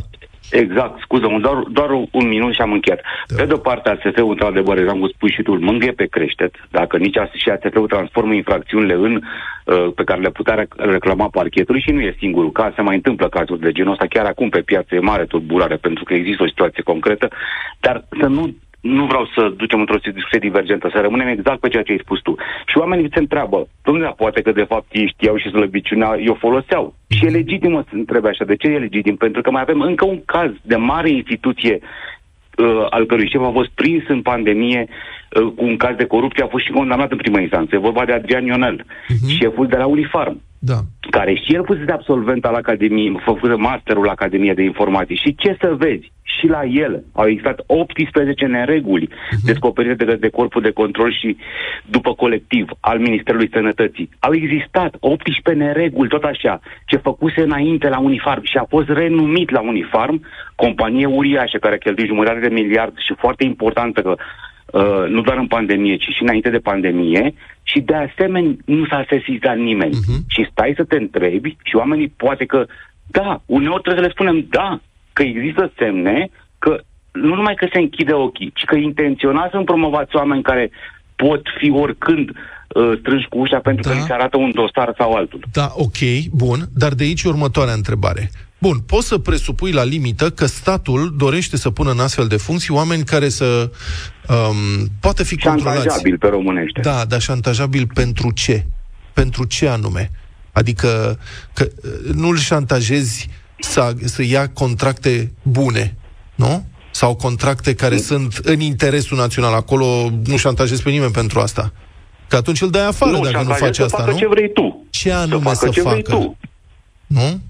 Exact, scuză-mă, doar, doar un minut și am încheiat. Da. Pe de-o parte, ASF-ul, într-adevăr, exact cum spui și tu, îl mângâie pe creștet. Dacă nici AS și ASF-ul transformă infracțiunile în uh, pe care le putea rec- reclama parchetului și nu e singurul caz, se mai întâmplă cazuri de genul ăsta, chiar acum pe piață e mare tulburare, pentru că există o situație concretă, dar să nu nu vreau să ducem într-o discuție divergentă, să rămânem exact pe ceea ce ai spus tu. Și oamenii se întreabă, domnule, poate că de fapt ei știau și slăbiciunea o foloseau. Și e legitim să întrebe așa. De ce e legitim? Pentru că mai avem încă un caz de mare instituție uh, al cărui șef a fost prins în pandemie uh, cu un caz de corupție, a fost și condamnat în prima instanță. E vorba de Adrian Ionel, șeful de la Unifarm Da. care și el fusese absolvent al Academiei, făcuse masterul la Academia de Informații. Și ce să vezi? Și la el au existat 18 nereguli uh-huh. descoperite de, de Corpul de Control și după colectiv al Ministerului Sănătății. Au existat 18 nereguli, tot așa, ce făcuse înainte la Unifarm și a fost renumit la Unifarm, companie uriașă care a cheltuit jumătate de miliard și foarte importantă că Uh, nu doar în pandemie, ci și înainte de pandemie și de asemenea nu s-a sesizat nimeni. Uh-huh. Și stai să te întrebi și oamenii poate că, da, uneori trebuie să le spunem da, că există semne că nu numai că se închide ochii, ci că intenționați sunt promovați oameni care pot fi oricând uh, strânși cu ușa pentru da. că li se arată un dosar sau altul. Da, ok, bun, dar de aici următoarea întrebare. Bun, poți să presupui la limită că statul dorește să pună în astfel de funcții oameni care să um, poată fi controlați. Șantajabil pe românește. Da, dar șantajabil pentru ce? Pentru ce anume? Adică că uh, nu-l șantajezi să, să ia contracte bune, nu? Sau contracte care sunt în interesul național. Acolo nu șantajezi pe nimeni pentru asta. Că atunci îl dai afară Nu, dacă nu șantajezi face să asta, facă nu? ce vrei tu. Ce anume facă să ce vrei facă? tu. Nu?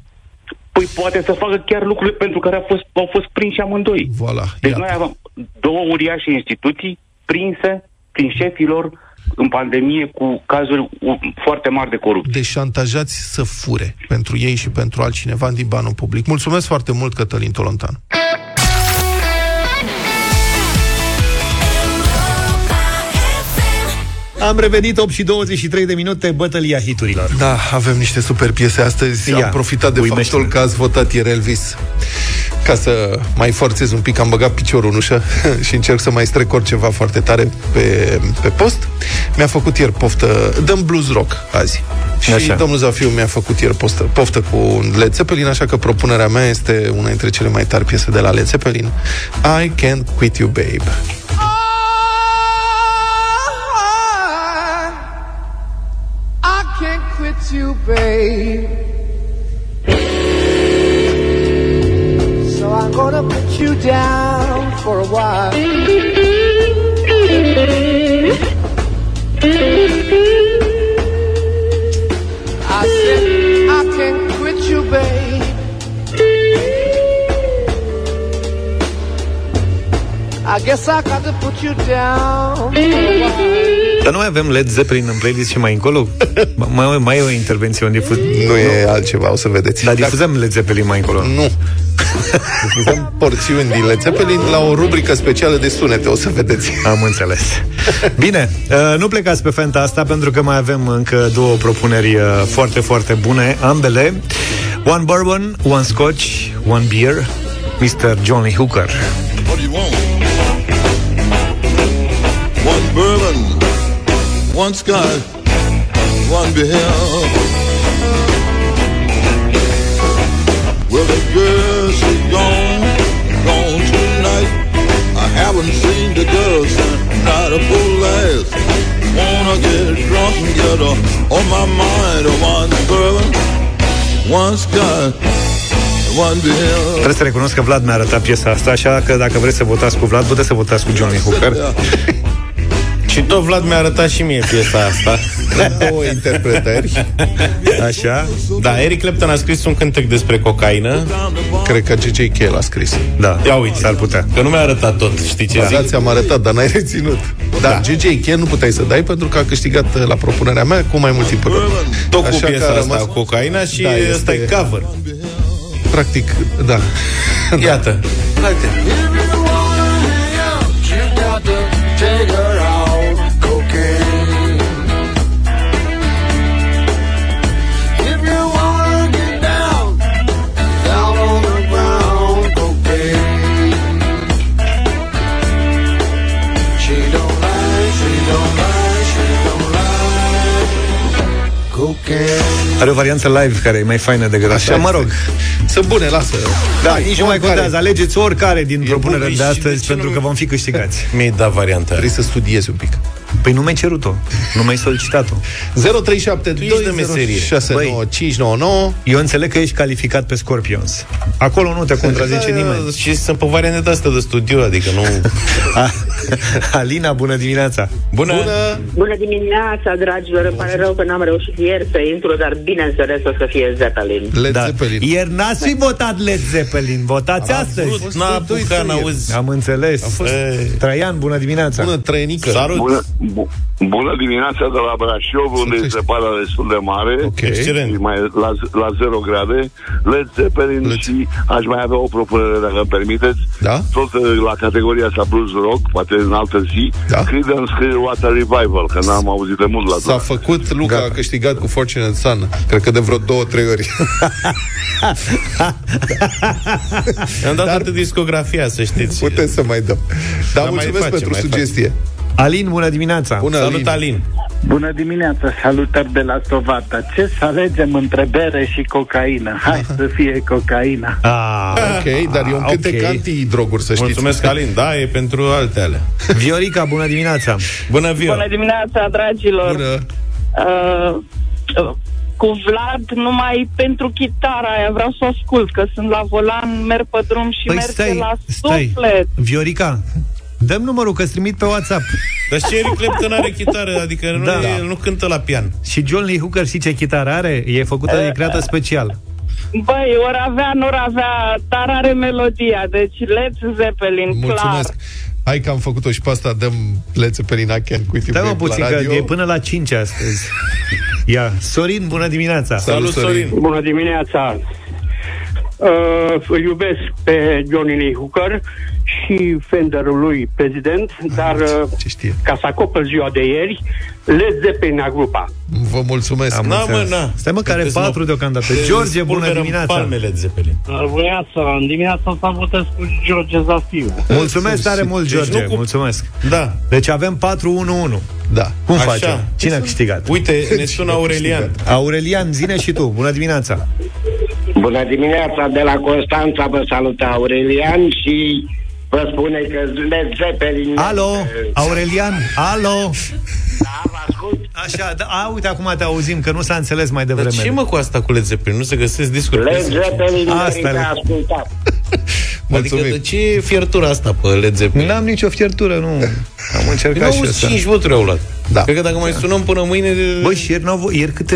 Păi poate să facă chiar lucrurile pentru care au fost, au fost prinși amândoi. Voilà, Deci iată. noi avem două uriașe instituții prinse prin șefilor în pandemie cu cazuri u- foarte mari de corupție. Deci șantajați să fure pentru ei și pentru altcineva din banul public. Mulțumesc foarte mult, Cătălin Tolontan. Am revenit 8 și 23 de minute, bătălia hiturilor. Da, avem niște super piese astăzi. Ia, Am profitat de uimește-ne. faptul că ați votat ieri Elvis. Ca să mai forțez un pic, am băgat piciorul în ușă și încerc să mai strecor ceva foarte tare pe, pe post. Mi-a făcut ieri poftă, dăm blues rock azi. Și Așa. domnul Zafiu mi-a făcut ieri poftă, poftă cu un Led Zeppelin, așa că propunerea mea este una dintre cele mai tari piese de la Led Zeppelin, I Can't Quit You Babe. Babe. So I'm gonna put you down for a while. I said I can't quit you, babe. Dar nu mai avem Led Zeppelin în playlist și mai încolo? Ba- mai, mai e o intervenție unde difuz... Nu e altceva, o să vedeți. Dar difuzăm Led Zeppelin mai încolo. Nu. Difuzăm porțiuni din Led Zeppelin la o rubrică specială de sunete, o să vedeți. Am înțeles. Bine, uh, nu plecați pe fenta asta pentru că mai avem încă două propuneri uh, foarte, foarte bune, ambele. One bourbon, one scotch, one beer, Mr. Johnny Hooker. What do you want? One scotch, one beer. Well, the girl, she's gone, gone tonight. I haven't seen the girl since night before last. Wanna get drunk and get her on my mind. One bourbon, one scotch, one behind. Trebuie să recunosc că Vlad mi-a arătat piesa asta, așa că dacă vreți să votați cu Vlad, puteți să votați cu Johnny Hooker. Și tot Vlad mi-a arătat și mie piesa asta. Două interpretări. Așa. Da, Eric Clapton a scris un cântec despre cocaină. Cred că G.J. K. l-a scris. Da, Ia uite, s-ar putea. că nu mi-a arătat tot, știi ce Da, zic? da, ți-am arătat, dar n-ai reținut. Dar da. G.J. K. nu puteai să dai pentru că a câștigat uh, la propunerea mea cu mai mult timp. în urmă. Tot cu Așa că piesa a asta, rămas- cu cocaina și Da, da, este- ăsta e cover. Practic, da. Iată. Haide. Are o variantă live care e mai faină decât așa. Mă rog, Sunt bune, lasă. da, nici nu mai oricare. contează. Alegeți oricare din propunerile bun, de și astăzi, de ce pentru nu- că vom fi câștigați. Mi-ai dat varianta aia. Trebuie să studiezi un pic. Păi nu mi-ai cerut-o, nu mi-ai solicitat-o. 0372 Eu înțeleg că ești calificat pe Scorpions. Acolo nu te contrazice nimeni. Și sunt pe variante de astea de studiu, adică nu... A- Alina, bună dimineața! Bună! Bună! Bună dimineața, dragilor. Îmi pare rău că n-am reușit ieri să intru, dar bineînțeles o să fie Zeppelin. Led Da. Zeppelin. Ieri n-ați fi votat Led Zeppelin, votați astăzi. Vrut, n-a apucat, n-auzi. Am înțeles. Ei. Traian, bună dimineața! Bună, trăinică. Salut! Bună, bu- bună dimineața de la Brașov, unde Sunteți- este zăpada destul de mare. Ok. Excelent. Și mai la, la 0 grade. Led Zeppelin Led- și aș mai avea o propunere, dacă îmi permiteți. Da? Tot uh, la categoria asta blues rock, poate în altă zi. Da. Creedence Clearwater Revival, că n-am auzit de mult la S-a tot. făcut, Luca Gata. a câștigat cu Fortune and Sun. Cred că de vreo două, trei ori. Am dat toată discografia, să știți. Putem să mai dăm. Dar Dar mai mulțumesc facem, pentru mai sugestie. Alin, bună dimineața! Bună, Salut, Alin! Bună dimineața, salutări de la Sovata. Ce să alegem între bere și cocaină? Hai să fie cocaina. Ah, Ok, dar e un cântec ok. anti-droguri, să știți. Mulțumesc, Alin. Da, e pentru alte alea. Viorica, bună dimineața! Bună, Vio! Bună dimineața, dragilor! Bună. Uh, cu Vlad numai pentru chitara aia vreau să o ascult, că sunt la volan, merg pe drum și Păi merge stai, la stai. suflet. Viorica, dăm numărul că trimit pe WhatsApp. Dar și Eric Clapton are chitară, adică nu, Da. da. el nu cântă la pian. Și John Lee Hooker și ce chitară are? E făcută, e creată special. Băi, ori avea, nu ori avea, dar are melodia, deci Led Zeppelin, Mulțumesc. clar. Hai că am făcut-o și pe asta, dăm Led Zeppelin Achen cu Stai mă puțin, că e până la 5 astăzi. Ia, Sorin, bună dimineața! Salut, Sorin. Bună dimineața! Uh, îl iubesc pe Johnny Lee Hooker și Fenderul lui prezident, dar uh, Ce știe. ca să acopăr ziua de ieri, Led Zeppelin a grupa. Vă mulțumesc. Am Na, înțeles. mă, na. Stai mă, care Puteți patru mă- deocamdată. Te George, bună spulberă în dimineața! palmele Zeppelin. Bună în dimineața asta votez cu George Zafiu. Mulțumesc tare mult, Deci George, nu cu- mulțumesc. Da. Deci avem 4-1-1. Da. Cum Așa. facem? Cine a câștigat? Uite, ne sună Aurelian. Aurelian, zine și tu, bună dimineața! Bună dimineața, de la Constanța vă salută Aurelian și vă spune că Led Zeppelin... Alo, Aurelian, alo! Da, vă ascult. Așa, da, a, uite, acum te auzim, că nu s-a înțeles mai Dar devreme. ce mă cu asta cu Led Zeppelin? Nu se găsesc discuri. Led Zeppelin Asta merită e. ascultat. Adică Mulțumim. de ce e fiertura asta pe Led Zeppelin? N-am nicio fiertură, nu. Am Eu încercat și au asta. 5 voturi au luat. Da. Cred că dacă mai sunăm până mâine... De... Băi, și ieri, n-au, vo- ieri câte...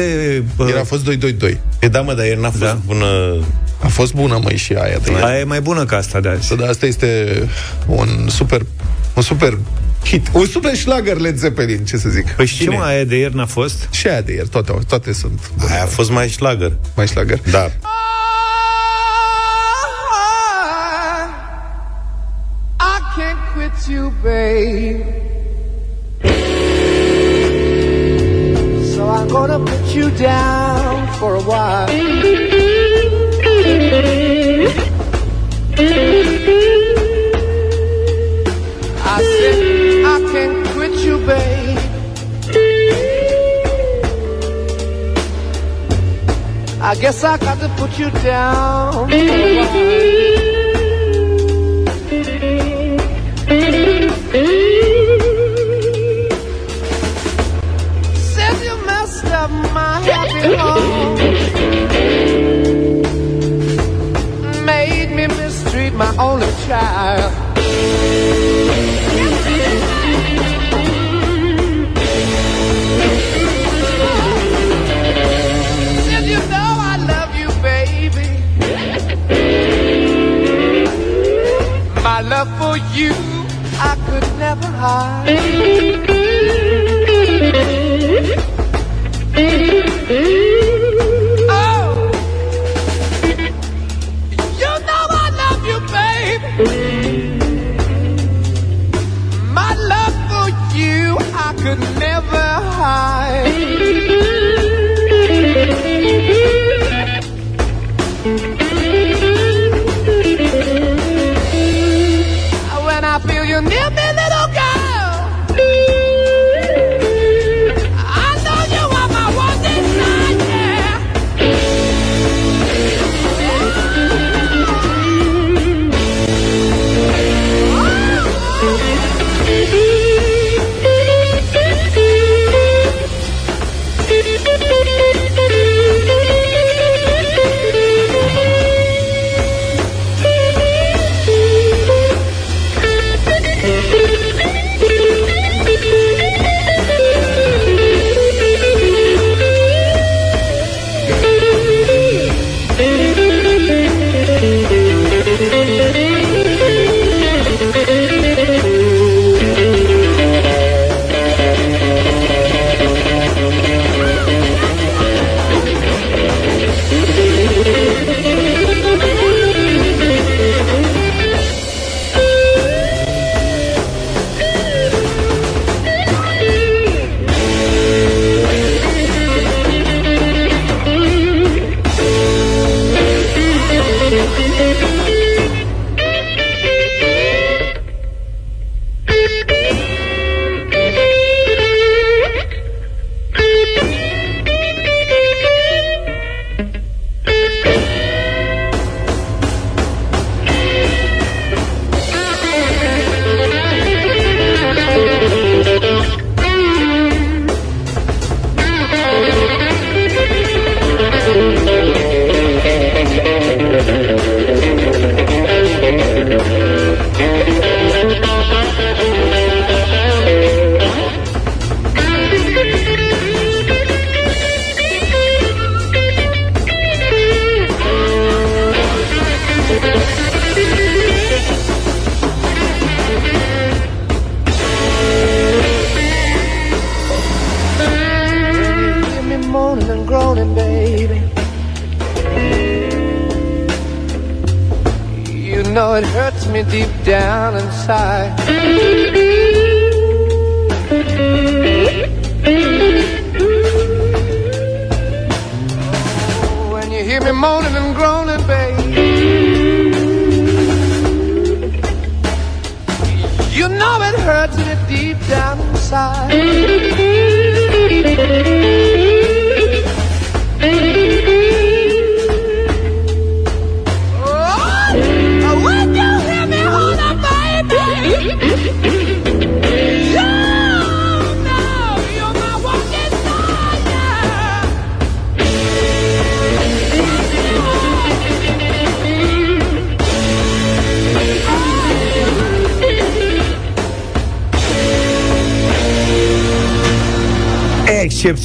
Bă, Ieri a fost 2-2-2. E da, mă, dar ieri n-a fost Da. bună... A fost bună, măi, și aia de ieri. aia e mai bună ca asta de azi. Dar asta este un super, un super hit. Un super schlager Led Zeppelin, ce să zic. Păi și ce Cine? mă, aia de ieri n-a fost? Și aia de ieri, toate, toate sunt Aia a fost mai șlagăr. mai schlager. Da. I can't quit you, babe. Gonna put you down for a while. I said I can't quit you, babe. I guess I got to put you down for a while.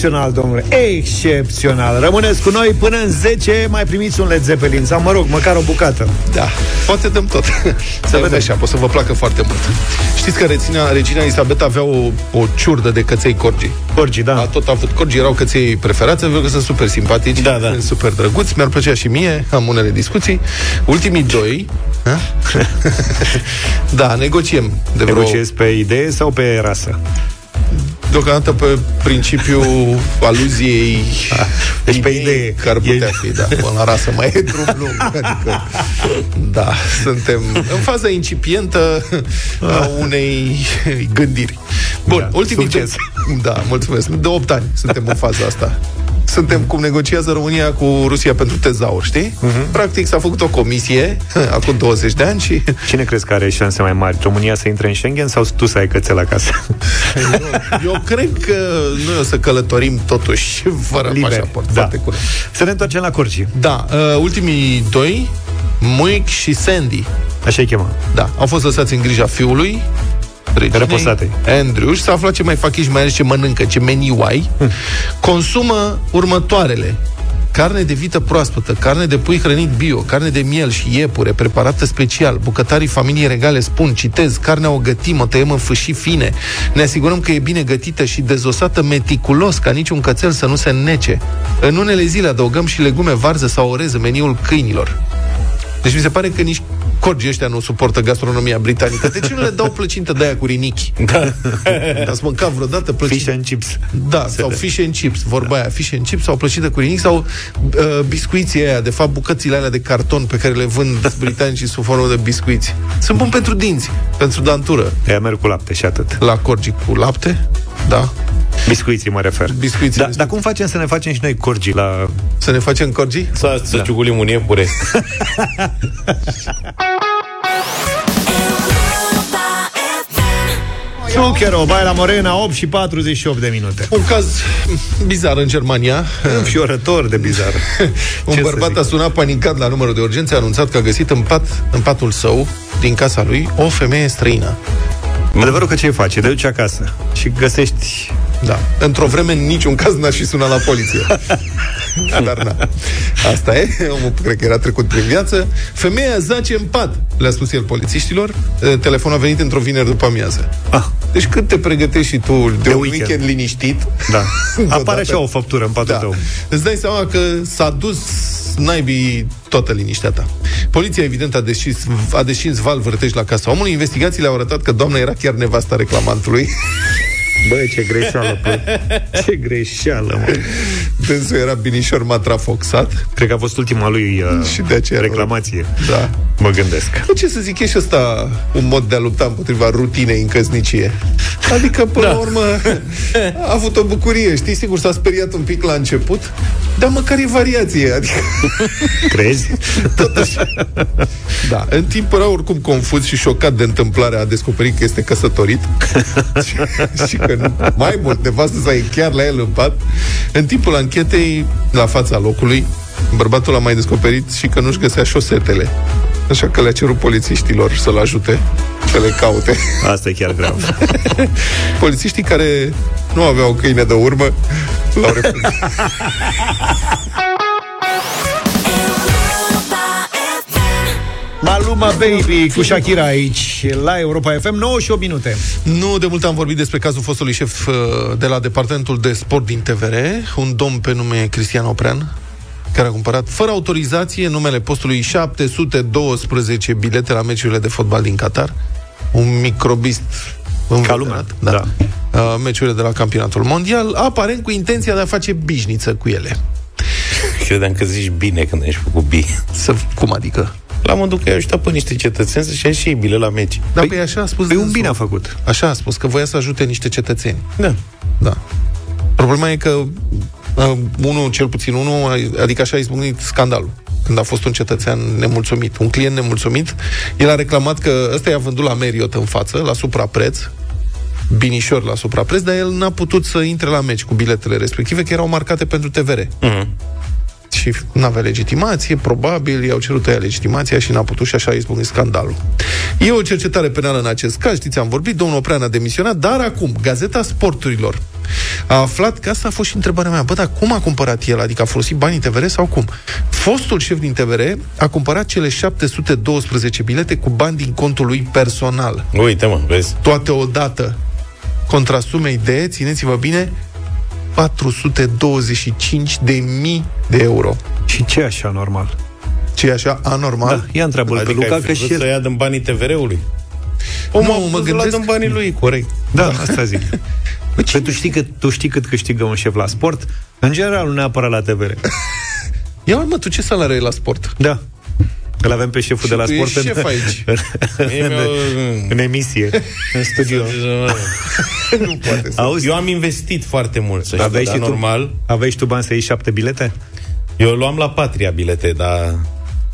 Excepțional, domnule, excepțional. Rămâneți cu noi până în 10 Mai primiți un Led Zeppelin Sau, mă rog, măcar o bucată. Da, poate dăm tot. Să vedem. așa, o să vă placă foarte mult. Știți că rețina, regina Elisabeta avea o, o ciurdă de căței corgi. Corgi, da. A tot avut corgi, erau căței preferați Pentru că sunt super simpatici, Da, da. sunt super drăguți. Mi-ar plăcea și mie, am unele discuții. Ultimii doi ha? Da, negociem de vreo Negociezi pe idee sau pe rasă? Deocamdată pe principiul aluziei Deci pe idee. Care ar putea fi, da Până la rasă mai e drum lung Adică, da, suntem în faza incipientă A unei gândiri. Bun, Da, ultimii succes. Da, mulțumesc, de 8 ani suntem în faza asta suntem cum negociază România cu Rusia pentru tezaur, știi? Mhm. Practic s-a făcut o comisie acum 20 de ani și Cine crezi că are șanse mai mari? România să intre în Schengen sau tu să ai cățel acasă? eu cred că noi o să călătorim totuși fără Liber, pașaport. da. Foarte curând. Să ne întoarcem la Corgi. Da, uh, ultimii doi, Muic și Sandy. Așa-i chema. Da, au fost lăsați în grija fiului, reginei, Reposate. Andrew, și să afla ce mai fac ei și mai ales ce mănâncă, ce meniu ai. Consumă următoarele. Carne de vită proaspătă, carne de pui hrănit bio, carne de miel și iepure preparată special. Bucătarii familiei regale spun, citez, carnea o gătim, o tăiem în fâșii fine. Ne asigurăm că e bine gătită și dezosată meticulos, ca niciun cățel să nu se înnece. În unele zile adăugăm și legume, varză sau orez în meniul câinilor. Deci mi se pare că nici corgii ăștia nu suportă gastronomia britanică. De ce nu le dau plăcintă de aia cu rinichi? Da. Ați mâncat vreodată plăcintă? Fish and chips. Da, sau fish and chips, vorba aia, fish and chips sau plăcintă cu rinichi sau uh, biscuiții aia, de fapt bucățile alea de carton pe care le vând britanicii sub formă de biscuiți. Sunt buni pentru dinți, pentru dantură. Ea merg cu lapte și atât. La corgi cu lapte, da. Biscuiții mă refer. Biscuiții. Da, dar cum facem să ne facem și noi corgi la... Să ne facem corgi? Să, să Da. ciugulim un iepure. Zucchero, Baia Morena, 8 și 48 de minute. Un caz bizar în Germania. Înfiorător de bizar. Un Ce să bărbat zic? a sunat panicat la numărul de urgență, a anunțat că a găsit în, pat, în patul său, din casa lui, o femeie străină. Adevărul că ce face? Te duci acasă și găsești... Da. Într-o vreme, în niciun caz n-aș fi sunat la poliție. Dar na. Asta e. Omul cred că era trecut prin viață. Femeia zace în pat, le-a spus el polițiștilor. Eh, Telefonul a venit într-o vineri după amiază. Ah. Deci cât te pregătești și tu de, de un weekend. weekend liniștit, Da. Deodată. Apare așa o făptură în patul da. tău. Îți dai seama că s-a dus naibii toată liniștea ta. Poliția, evident, a deschis, a deschis val vârtești la casa omului. Investigațiile au arătat că doamna era chiar nevasta reclamantului. Bă, ce greșeală, bă. Ce greșeală, mă. Dânsul era binișor matrafoxat. Cred că a fost ultima lui uh, Și de aceea reclamație. Da. Mă gândesc. Bă, ce să zic, e și ăsta un mod de a lupta împotriva rutinei în căsnicie. Adică, până da. la urmă, a avut o bucurie, știi? Sigur, s-a speriat un pic la început, dar măcar e variație. Adică, Crezi? totuși... Da. În timp era oricum confuz și șocat de întâmplare, a descoperit că este căsătorit și, și că nu, mai mult, nevastă sa e chiar la el în pat. În timpul anchetei, la fața locului, bărbatul a mai descoperit și că nu-și găsea șosetele. Așa că le-a cerut polițiștilor să-l ajute să le caute. Asta e chiar grav. Polițiștii care nu aveau câine de urmă l-au refuzat. Maluma Baby cu Shakira aici la Europa FM 9 și 8 minute. Nu de mult am vorbit despre cazul fostului șef uh, de la Departamentul de Sport din TVR, un domn pe nume Cristian Oprean, care a cumpărat fără autorizație în numele postului 712 bilete la meciurile de fotbal din Qatar. Un microbist Ca lumea, da. da. Uh, meciurile de la campionatul mondial, aparent cu intenția de a face bișniță cu ele. Credeam că zici bine când ești făcut bine. Să, cum adică? La modul că i-a ajutat pe niște cetățeni să-și ia și ei bile la meci. Da, păi, așa a spus Păi un dânsul. bine a făcut. Așa a spus, că voia să ajute niște cetățeni. Da. Da. Problema e că uh, unul, cel puțin unul, a- adică așa a izbucnit scandalul. Când a fost un cetățean nemulțumit, un client nemulțumit, el a reclamat că ăsta i-a vândut la Marriott în față, la suprapreț, binișor la suprapreț, dar el n-a putut să intre la meci cu biletele respective, că erau marcate pentru TVR. Mm-hmm. Și nu avea legitimație, probabil i-au cerut ea legitimația și n-a putut și așa a izbucnit scandalul. E o cercetare penală în acest caz, știți, am vorbit, domnul Oprean a demisionat, dar acum, Gazeta Sporturilor a aflat că asta a fost și întrebarea mea. Bă, dar cum a cumpărat el? Adică a folosit banii TVR sau cum? Fostul șef din TVR a cumpărat cele 712 bilete cu bani din contul lui personal. Uite, mă, vezi? Toate odată. Contra sumei de, țineți-vă bine, 425 de mii de euro. Și ce așa normal? Ce e așa anormal? Da, ia întreabă Adică pe Luca ai că vrut și să el... ia din banii TVR-ului. Nu, Omul a mă mă gândesc- din banii lui, corect. Da, asta zic. Păi tu știi, că, tu știi cât câștigă un șef la sport? În general, nu neapărat la TVR. Ia mă, tu ce salariu ai la sport? Da. Îl avem pe șeful Și de la tu sport ești în, șef aici. în, Mie în, mi-au- în emisie, în studio. nu poate să... Auzi, Eu am investit foarte mult, să știi, aveai dar și, tu, normal. aveai și tu bani să iei șapte bilete? Eu luam la Patria bilete, dar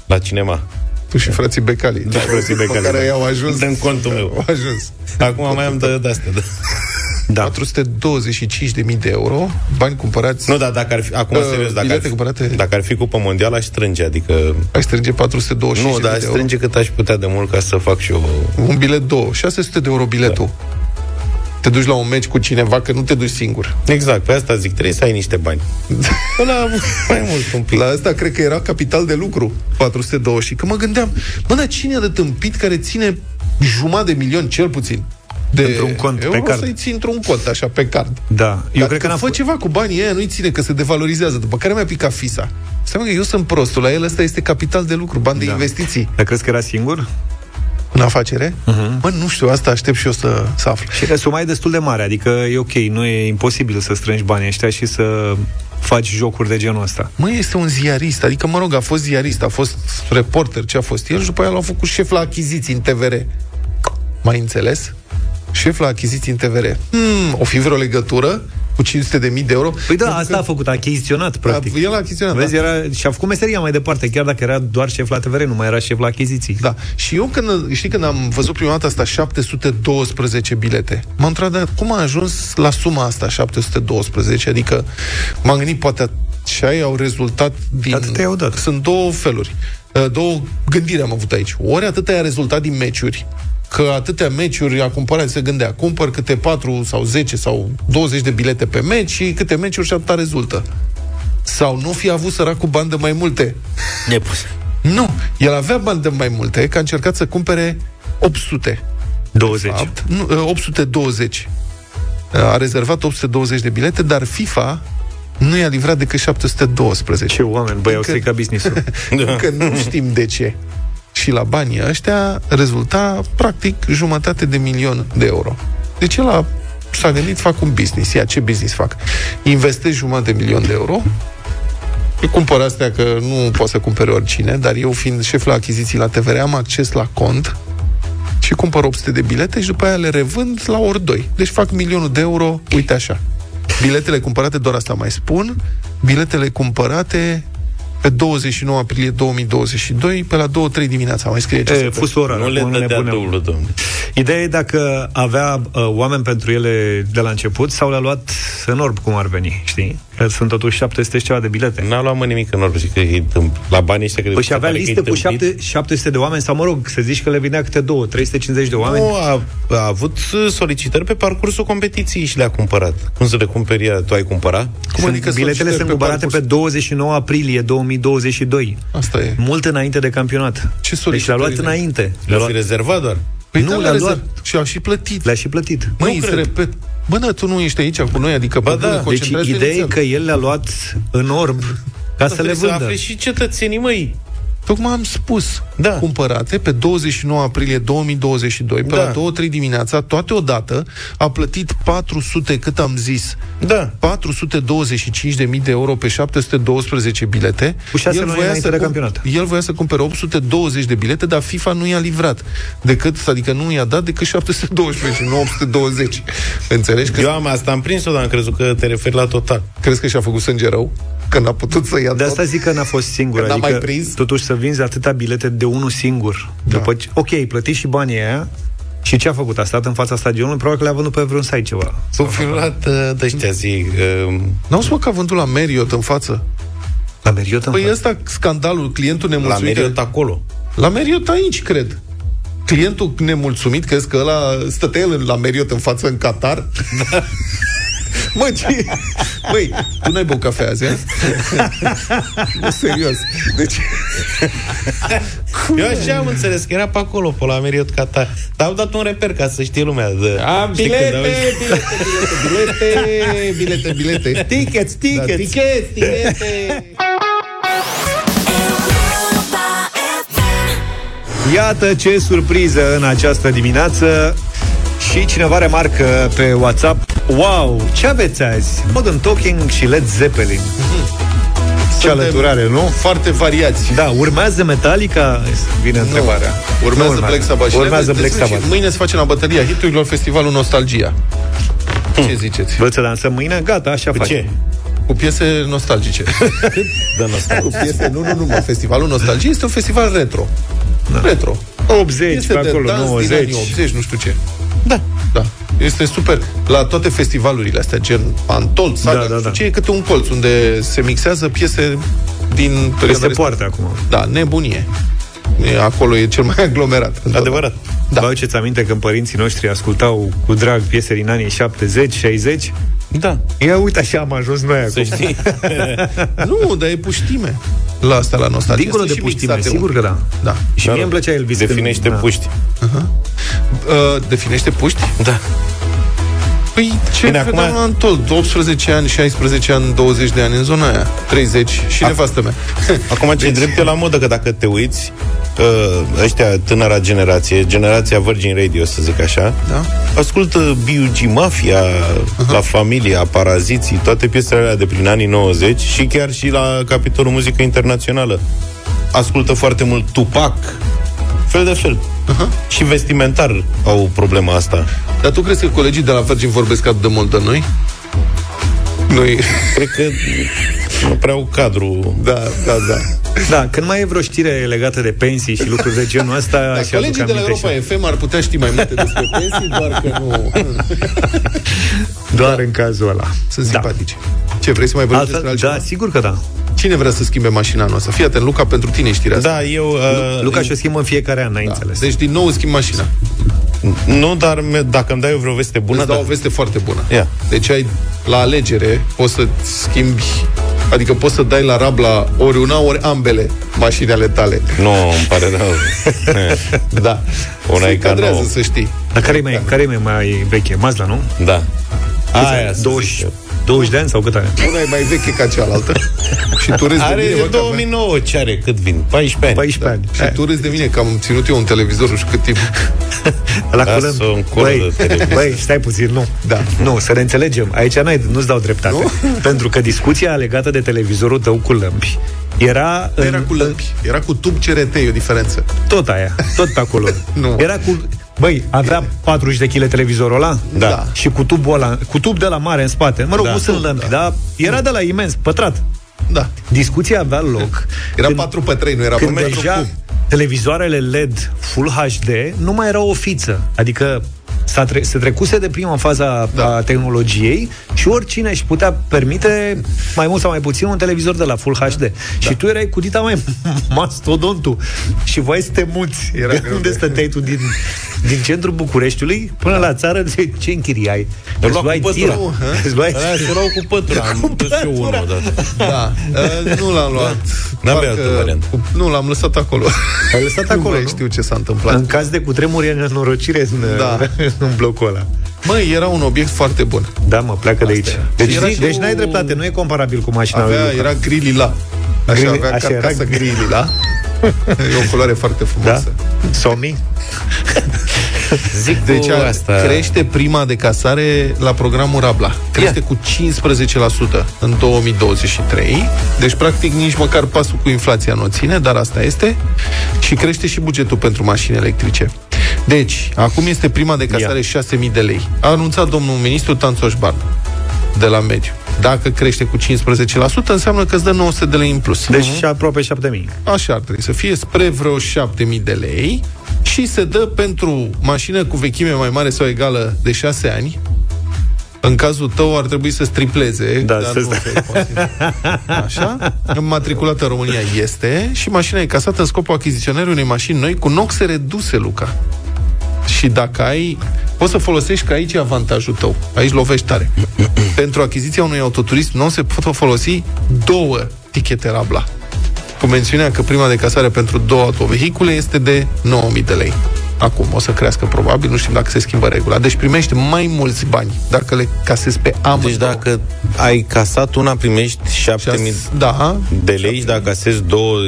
la cinema. Tu și frații Becali. Da, frații Becali, Pe care da. i-au ajuns. În contul meu. Au ajuns. Acum mai am de, de astea. Da. Da. 425.000 de euro, bani cumpărați... Nu, dar dacă ar fi, acum Uh, serios, dacă ar, bilete fi, cumpărate- dacă ar fi Cupa Mondială, aș strânge, adică... Ai strânge 425 Nu, dar aș de euro. strânge cât aș putea de mult ca să fac și eu... Un bilet, două. 600 de euro biletul. Da. Te duci la un meci cu cineva, că nu te duci singur. Exact, pe asta zic, trebuie să ai niște bani. Până mai mult un pic. La asta cred că era capital de lucru, 420. Și că mă gândeam, mă, dar cine e de tâmpit care ține jumătate de milion, cel puțin, de Într-un cont, euro pe card. să-i ții într-un cont, așa, pe card. Da, eu Dar cred că că n-a fă f- ceva cu banii ăia, nu-i ține, că se devalorizează. După care mi-a picat fisa. Stai mă, că eu sunt prostul, la el ăsta este capital de lucru, bani de Da. investiții. Dar crezi că era singur? În afacere? Uh-huh. Bă, nu știu, asta aștept și eu să, să aflu. Și că suma e destul de mare, adică e ok, nu e imposibil să strângi banii ăștia și să faci jocuri de genul ăsta. Mă, este un ziarist, adică, mă rog, a fost ziarist, a fost reporter, ce a fost el, și după aia l-a făcut șef la achiziții în TVR. Mai înțeles? Șef la achiziții în TVR. Hmm, o fi vreo legătură cu 500 de mii de euro? Păi da, asta a făcut, a achiziționat, practic. El a achiziționat, Vezi, da. era, și-a făcut meseria mai departe, chiar dacă era doar șef la TVR, nu mai era șef la achiziții. Da. Și eu când, știi, când am văzut prima dată asta, 712 bilete, m-am întrebat, dar cum a ajuns la suma asta, 712? Adică m-am gândit, poate și aia au rezultat din... Atâtea i-au dat. Sunt două feluri. Uh, Două gândiri am avut aici. Ori atâta i-a rezultat din meciuri, că atâtea meciuri a cumpărat, se gândea, cumpăr câte 4 sau 10 sau 20 de bilete pe meci și câte meciuri și atâta rezultă. Sau nu fi avut săracul bani de mai multe. Nepus. Nu, el avea bani de mai multe, că a încercat să cumpere 800. 20. Fapt, nu, uh, 820. Uh, A rezervat 820 de bilete, dar FIFA nu i-a livrat decât 712. Ce oameni, băi, au Încă- stricat business-ul. Încă nu știm de ce. Și la banii ăștia rezulta practic jumătate de milion de euro. Deci el a, s-a gândit, fac un business. Ia, ce business fac? Investesc jumătate de milion de euro, îi cumpăr astea că nu poate să cumpere oricine, dar eu fiind șef la achiziții la TVR am acces la cont și cumpăr 800 de bilete și după aia le revând la ori 2. Deci fac milionul de euro, uite așa. Biletele cumpărate, doar asta mai spun, biletele cumpărate pe 29 aprilie 2022, pe la 2-3 dimineața, mai scrie ce E, se fusul orar, Nu le acum dădea nebuneau. dublu, domnule. Ideea e dacă avea uh, oameni pentru ele de la început sau le-a luat în orb, cum ar veni, știi? Că sunt totuși 700 și ceva de bilete. N-a luat mă nimic în orice, că e tâmp- la banii ăștia... că Păi și avea pare că e listă cu tâmpit. 7, 700 de oameni, sau mă rog, să zici că le vinea câte două, 350 de oameni. Nu, a, a avut uh, solicitări pe parcursul competiției și le-a cumpărat. Cum să le cumperi ea? Tu ai cumpărat? Cum adică Biletele solicitări sunt pe cumpărate parcurs? pe 29 aprilie 2022. Asta e. Mult înainte de campionat. Ce deci le-a luat solicitări înainte. Le-a Le-a luat... fi rezervat doar. Păi Nu, da, le-a le-a luat. rezervat. Și au și plătit. Le-a și plătit. Măi, Nu îți cred. repet. Bă, da, tu nu ești aici cu noi, adică Ba pe bune, da, Deci concentrează-te ideea e inițial. că el le-a luat în orb ca să le Trebuie să vândă. afle și cetățenii, măi. Tocmai am spus. Da. Cumpărate pe 29 aprilie 2022, pe Da. la 2-3 dimineața, toate odată, a plătit 400, cât am zis, Da. 425 de mii de euro pe 712 bilete. Cu șase luni înainte de cum- campionat. El voia să cumpere 820 de bilete, dar FIFA nu i-a livrat. Decât, adică nu i-a dat decât 712 și nu 820. Înțelegi? Că Eu am asta, am prins-o, dar am crezut că te referi la total. crezi că și-a făcut sânge rău? Că n-a putut să ia De tot? asta zic că n-a fost singur. Că n-a adică, mai prins? totuși, să vinzi atâtea bilete de unul singur. Da. După ce, ok, plătiți și banii aia, și ce a făcut? A stat în fața stadionului? Probabil că le-a vândut pe vreun site ceva. S-au fi luat uh, de ăștia, zic, uh, N-au spus că a vândut la Marriott în față? La Marriott în Păi față. ăsta scandalul, clientul la nemulțumit. Marriott acolo. La Marriott aici, cred. Clientul nemulțumit, crezi că ăla stătea el la Marriott în față în Qatar? Mă, ce... Băi, tu n-ai băut cafea azi, a? Nu, serios. Deci, Eu așa am înțeles că era pe acolo, pe la Marriott Qatar. Dar au dat un reper ca să știe lumea. De... am Știi bilete, când auzi- bilete, bilete, bilete, bilete. Tickets, tickets! Da, tickets, bilete. Iată ce surpriză în această dimineață și cineva remarcă pe WhatsApp Wow, ce aveți azi? Modern Talking și Led Zeppelin Ce Suntem alăturare, nu? Foarte variați. Da, urmează Metallica? Vine întrebarea Urmează, Nu Black Sabbath. Și Urmează le- Black și Sabbath Mâine se face la bătălia hiturilor festivalul Nostalgia. Ce ziceți? Vreți să dansăm mâine? Gata, așa Cu facem ce? Cu piese nostalgice. De nostalgie. Cu piese, nu, nu, nu, mă, festivalul Nostalgie este un festival retro. Retro. 80 Piese pe de acolo, dans din 90 anii 80, nu știu ce. Da. Da. Este super. La toate festivalurile astea, gen Antol, Saga, Da, da, nu știu da. ce, e câte un colț unde se mixează piese din perioada Este poartă acum. Da, nebunie. E, acolo e cel mai aglomerat. Adevărat. Da. Vă aduceți aminte când părinții noștri ascultau cu drag piese din anii 70, 60? Da. Ia uite așa am ajuns noi acum. Să știi. nu, dar e puștime. La asta, la nostalgie. Dincolo Sunt de și puștime, mixate sigur unele. că da. Da. Și Da, mie îmi da. plăcea Elvis. Definește când- da. puști. Uh, definește puști? Da. Păi ce Bine, Bine, acum- acum... tot, 18 ani, 16 ani, 20 de ani în zona aia, 30 și nevastă mea. Acum ce deci... drept e la modă, că dacă te uiți, uh, ăștia, tânăra generație, generația Virgin Radio, să zic așa, da? ascultă B.U.G. Mafia, uh-huh. La Familia, Paraziții, toate piesele alea de prin anii 90 și chiar și la capitolul muzică internațională. Ascultă foarte mult Tupac, fel de fel. Uh-huh. Și vestimentar au problema asta. Dar tu crezi că colegii de la Virgin vorbesc atât de mult de noi? Noi... Cred că nu prea au cadru. Da, da, da. Da, când mai e vreo știre legată de pensii și lucruri de genul ăsta, Da, și colegii de la Europa FM ar putea ști mai multe despre pensii, doar că nu... Doar în cazul ăla. Sunt Da. simpatice. Ce, vrei să mai vorbim Altfel, despre altceva? da, sigur că da. Cine vrea să schimbe mașina noastră? Fii atent, Luca, pentru tine e știrea asta. Da, eu... Uh, Luca și-o schimbă în fiecare an, n-ai Da. înțeles. Deci din nou schimb mașina. Nu, dar me- dacă îmi dai eu vreo veste bună... Îți dau da. o veste foarte bună. Ia. Deci ai la alegere, poți să schimbi Adică poți să dai la rabla ori una, ori ambele mașini ale tale. Nu, îmi pare rău. Da. Una Se e ca încadrează, nouă. să știi. Dar care e mai, care e mai, mai veche? Mazda, nu? Da. Câți Aia, ani? să 20, zic eu. 20 de ani sau cât are? Una e mai veche ca cealaltă. și tu râzi de Are mine, bă, că 2009, ce are? Cât vin? 14 ani. 14 ani. Și tu râzi de mine că am ținut eu un televizor nu știu cât timp. La Lasă-o curând. în colo Băi, de televizor. băi, stai puțin, nu. Da. Nu, să ne înțelegem. Aici n-ai, nu-ți dau dreptate. Nu? Pentru că discuția legată de televizorul tău cu lămpi era... Nu în- era cu lămpi, era cu tub CRT, e o diferență. Tot aia, tot pe acolo. Nu. Era cu... Băi, avea 40 de kg televizorul ăla? Da. Și cu tubul ăla, cu tub de la mare în spate. Mă rog, Da. nu sunt lămpi, Da. dar era de la imens, pătrat. Da. Discuția avea loc Era când, 4 pe 3, nu era când pe metru deja cub. televizoarele LED Full HD nu mai erau o fiță. Adică s-a tre- se trecuse de prima fază a, Da. a tehnologiei și oricine își putea permite mai mult sau mai puțin un televizor de la Full HD. Da. Și tu erai cu dita mai mastodontul și voi să te muți. Era de greu unde de- stăteai tu din, din centrul Bucureștiului până la țară, ce, ce închiriai? Îl Îți lua luai cu tir? pătura. Îți luai... Da, se luau cu pătura. Am dus și eu unul odată. Da, uh, nu l-am luat. N-avea Parcă- altă variantă. cu- Nu, l-am lăsat acolo. Ai lăsat Nu acolo, mai nu? știu ce s-a întâmplat. În caz de cutremur e nenorocire în, Da. în blocul ăla. Măi, era un obiect foarte bun. Da, mă, pleacă de aici. Deci, Era zi, și deci o- n-ai dreptate, nu e comparabil cu mașina lui Avea, Luca. era gri lila. Așa, Gri- avea așa era carcasă gri- gri lila. E o culoare foarte Da? frumoasă. Somi? Zic Deci cu a, asta... crește prima de casare la programul Rabla. Crește cu 15% în 2023. Deci, practic, nici măcar pasul cu inflația nu o ține, dar asta este. Și crește și bugetul pentru mașini electrice. Deci, acum este prima de casare 6.000 de lei. A anunțat domnul ministru Tanțoș Barbu de la mediu. Dacă crește cu 15%, înseamnă că îți dă 900 de lei în plus. Deci și aproape 7000. Așa ar trebui să fie, spre vreo 7000 de lei și se dă pentru mașină cu vechime mai mare sau egală de 6 ani. În cazul tău ar trebui să stripleze, Da, dar să- nu se poate. Așa? Înmatriculată în România este și mașina e casată în scopul achiziționării unei mașini noi cu noxe reduse, Luca. Și dacă ai... Poți să folosești că aici e avantajul tău. Aici lovești tare. Pentru achiziția unui autoturism nu se pot folosi două tichete Rabla. Cu mențiunea că prima de casare pentru două autovehicule este de 9.000 de lei. Acum o să crească probabil, nu știm dacă se schimbă regula. Deci primești mai mulți bani dacă le casezi pe amândouă. Deci dacă ai casat una, primești 7000 Da, de lei și dacă casezi două,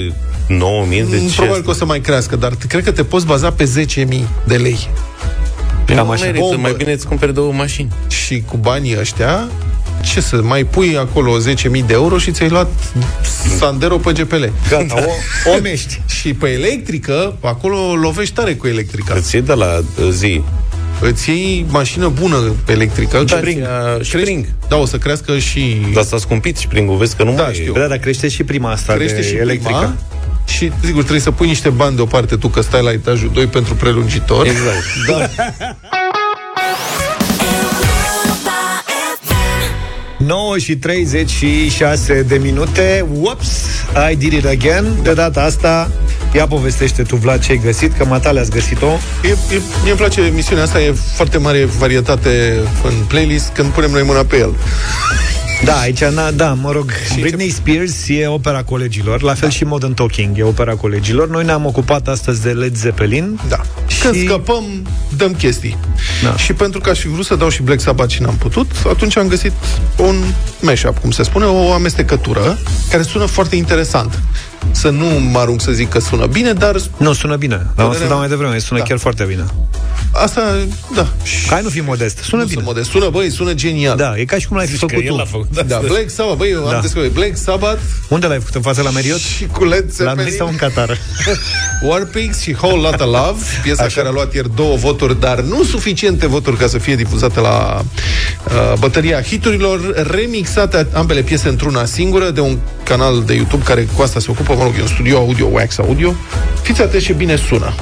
9000, Mm, deci probabil că o să mai crească, dar t- cred că te poți baza pe 10.000 de lei. Cam Nu așa. merită, Merită, mai mai bine îți cumperi două mașini. Și cu banii ăștia, ce să, mai pui acolo 10.000 de euro și ți-ai luat Sandero pe GPL. Gata, o, o mești. Și pe electrică, acolo lovești tare cu electrica. Îți iei de la uh, zi. Îți iei mașină bună pe electrică. Da, Spring. și Spring. Da, o să crească și... Dar s-a scumpit spring vezi că nu Da, mai știu. Da, dar crește și prima asta crește de și electrică. prima, și, sigur, trebuie să pui niște bani deoparte tu, că stai la etajul 2 pentru prelungitor. Exact. Da. și 36 de minute Whoops I did it again De data asta Ia povestește tu, Vlad, ce ai găsit, că matale ați găsit-o. E, e, mie îmi place emisiunea asta, e foarte mare varietate în playlist când punem noi mâna pe el. Da, aici, na, da, mă rog, Britney Spears e opera colegilor, la fel da. și Modern Talking e opera colegilor. Noi ne-am ocupat astăzi de Led Zeppelin. Da. Și... Când scăpăm, dăm chestii. Da. Și pentru că aș fi vrut să dau și Black Sabbath și n-am putut, atunci am găsit un mashup, cum se spune, o amestecătură care sună foarte interesant. Să nu mă arunc să zic că sună bine, dar... Nu, sună bine. Dar o să dau mai devreme, sună Da. chiar foarte bine. Asta, da. Hai nu fi modest, sună nu bine. Sunt modest. Sună, băi, sună genial. Da, e ca și cum l-ai fi Zici că făcut el tu. l-a făcut Da, Black Sabbath, băi, eu Da. am descoperit Black Sabbath Unde l-ai făcut? În fața la Meriot? și cu Led La Zeppelin. noi sau în Qatar? War Pigs și Whole Lotta Love, piesa Așa. care a luat ieri două voturi, dar nu suficiente voturi ca să fie difuzată la uh, bătăria hiturilor, remixate ambele piese într-una singură de un canal de YouTube care cu asta se ocupă, mă rog, e un studio audio, Wax Audio. Fiți atenți ce bine sună.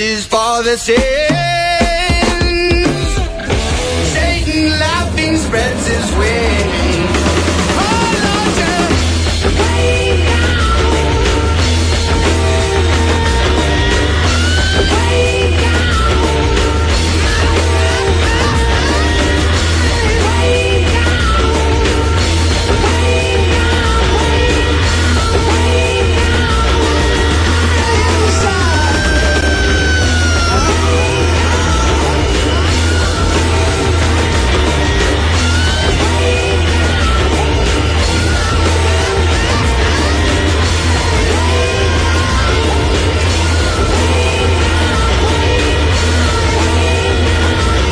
is for the.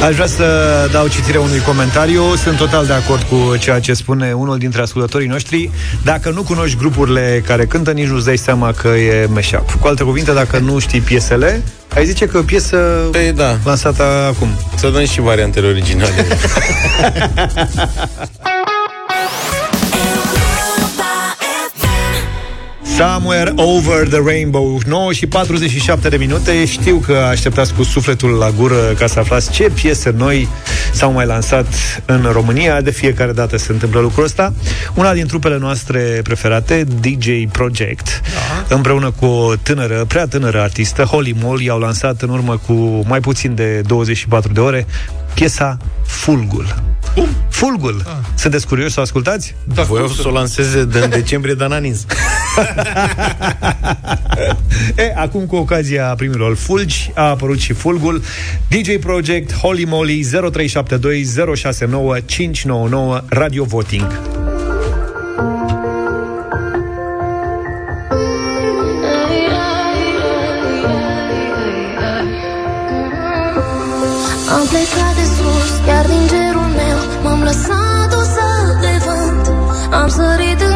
Aș vrea să dau citire unui comentariu. Sunt total de acord cu ceea ce spune unul dintre ascultătorii noștri. Dacă nu cunoști grupurile care cântă, nici nu-ți dai seama că e mashup. Cu alte cuvinte, dacă nu știi piesele, ai zice că e o piesă Păi da. lansată acum. Să dăm și variantele originale. Somewhere Over the Rainbow. 9 și 47 de minute. Știu că așteptați cu sufletul la gură Ca să aflați ce piese noi S-au mai lansat în România. De fiecare dată se întâmplă lucrul ăsta. Una din trupele noastre preferate DJ Project. Da. Împreună cu o tânără, prea tânără artistă Holly Moll i-au lansat în urmă cu mai puțin de 24 de ore Piesa Fulgul Cum? Fulgul. Ah. Sunteți curioși să o ascultați? Da, Voiau să o lanseze de în decembrie de ananis. e, acum cu ocazia primilor fulgi a apărut și fulgul DJ Project Holy Moly 0372 069 599 Radio Voting. Am plecat de sus, chiar din cerul meu M-am lăsat o să de vânt Am sărit